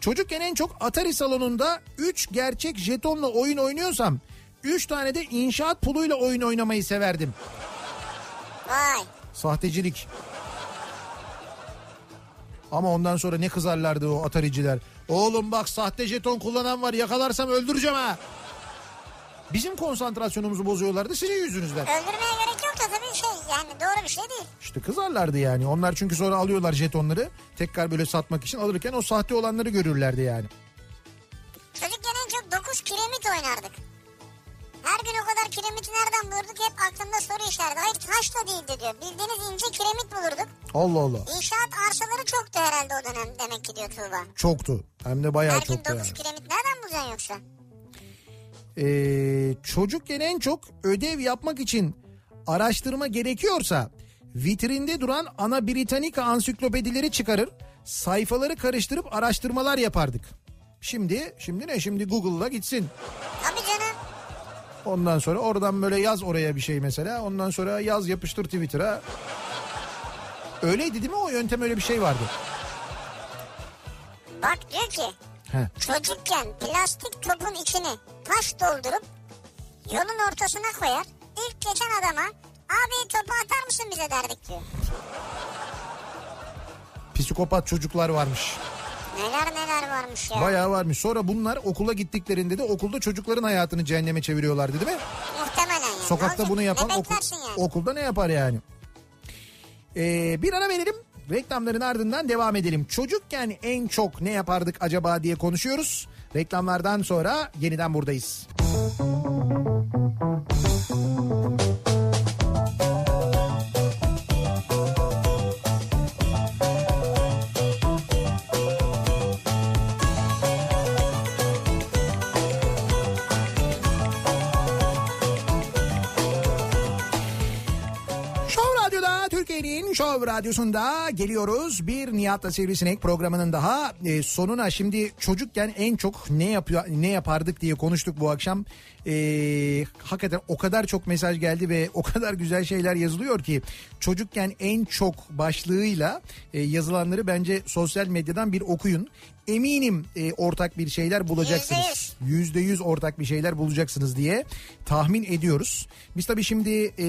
Çocukken en çok Atari salonunda 3 gerçek jetonla oyun oynuyorsam 3 tane de inşaat puluyla oyun oynamayı severdim. Vay. Sahtecilik. Ama ondan sonra ne kızarlardı o Atariciler. Oğlum bak sahte jeton kullanan var yakalarsam öldüreceğim ha. Bizim konsantrasyonumuzu bozuyorlardı sizin yüzünüzden. Öldürmeye gerek yok da tabii şey yani doğru bir şey değil. İşte kızarlardı yani. Onlar çünkü sonra alıyorlar jetonları. Tekrar böyle satmak için alırken o sahte olanları görürlerdi yani. Çocukken en çok 9 kiremit oynardık. Her gün o kadar kiremiti nereden bulurduk hep aklımda soru işareti. Hayır taş da değildi diyor. Bildiğiniz ince kiremit bulurduk. Allah Allah. İnşaat arsaları çoktu herhalde o dönem demek ki diyor Tuğba. Çoktu. Hem de bayağı Her gün çoktu 9 yani. kiremit nereden bulacaksın yoksa? Ee, çocukken en çok ödev yapmak için araştırma gerekiyorsa vitrinde duran Ana Britannica ansiklopedileri çıkarır sayfaları karıştırıp araştırmalar yapardık. Şimdi şimdi ne şimdi Google'la gitsin. Tabii canım. Ondan sonra oradan böyle yaz oraya bir şey mesela. Ondan sonra yaz yapıştır Twitter'a. Öyleydi değil mi o yöntem öyle bir şey vardı. Bak diyor ki He. çocukken plastik topun içine taş doldurup yolun ortasına koyar. İlk geçen adama abi topu atar mısın bize derdik diyor. Psikopat çocuklar varmış. Neler neler varmış ya. Bayağı varmış. Sonra bunlar okula gittiklerinde de okulda çocukların hayatını cehenneme çeviriyorlardı değil mi? Muhtemelen yani. Sokakta bunu yapan ne okul, yani? okulda ne yapar yani? Ee, bir ara verelim. Reklamların ardından devam edelim. Çocukken en çok ne yapardık acaba diye konuşuyoruz. Reklamlardan sonra yeniden buradayız. Show Show Radyosu'nda geliyoruz. Bir Nihat'la Sivrisinek programının daha e, sonuna şimdi çocukken en çok ne yapıyor ne yapardık diye konuştuk bu akşam. E, hakikaten o kadar çok mesaj geldi ve o kadar güzel şeyler yazılıyor ki çocukken en çok başlığıyla e, yazılanları bence sosyal medyadan bir okuyun. Eminim e, ortak bir şeyler bulacaksınız. Yüzde yüz ortak bir şeyler bulacaksınız diye tahmin ediyoruz. Biz tabii şimdi e,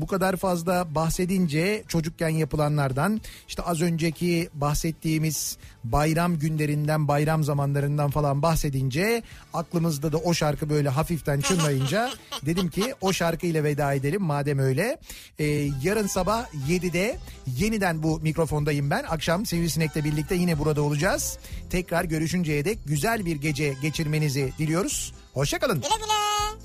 bu kadar fazla bahsedince çocukken yapılanlardan işte az önceki bahsettiğimiz bayram günlerinden bayram zamanlarından falan bahsedince aklımızda da o şarkı böyle hafiften çınlayınca dedim ki o şarkıyla veda edelim madem öyle. E, yarın sabah 7'de yeniden bu mikrofondayım ben. Akşam Sivrisinek'le birlikte yine burada olacağız. Tekrar görüşünceye dek güzel bir gece geçirmenizi diliyoruz. Hoşçakalın. Güle güle.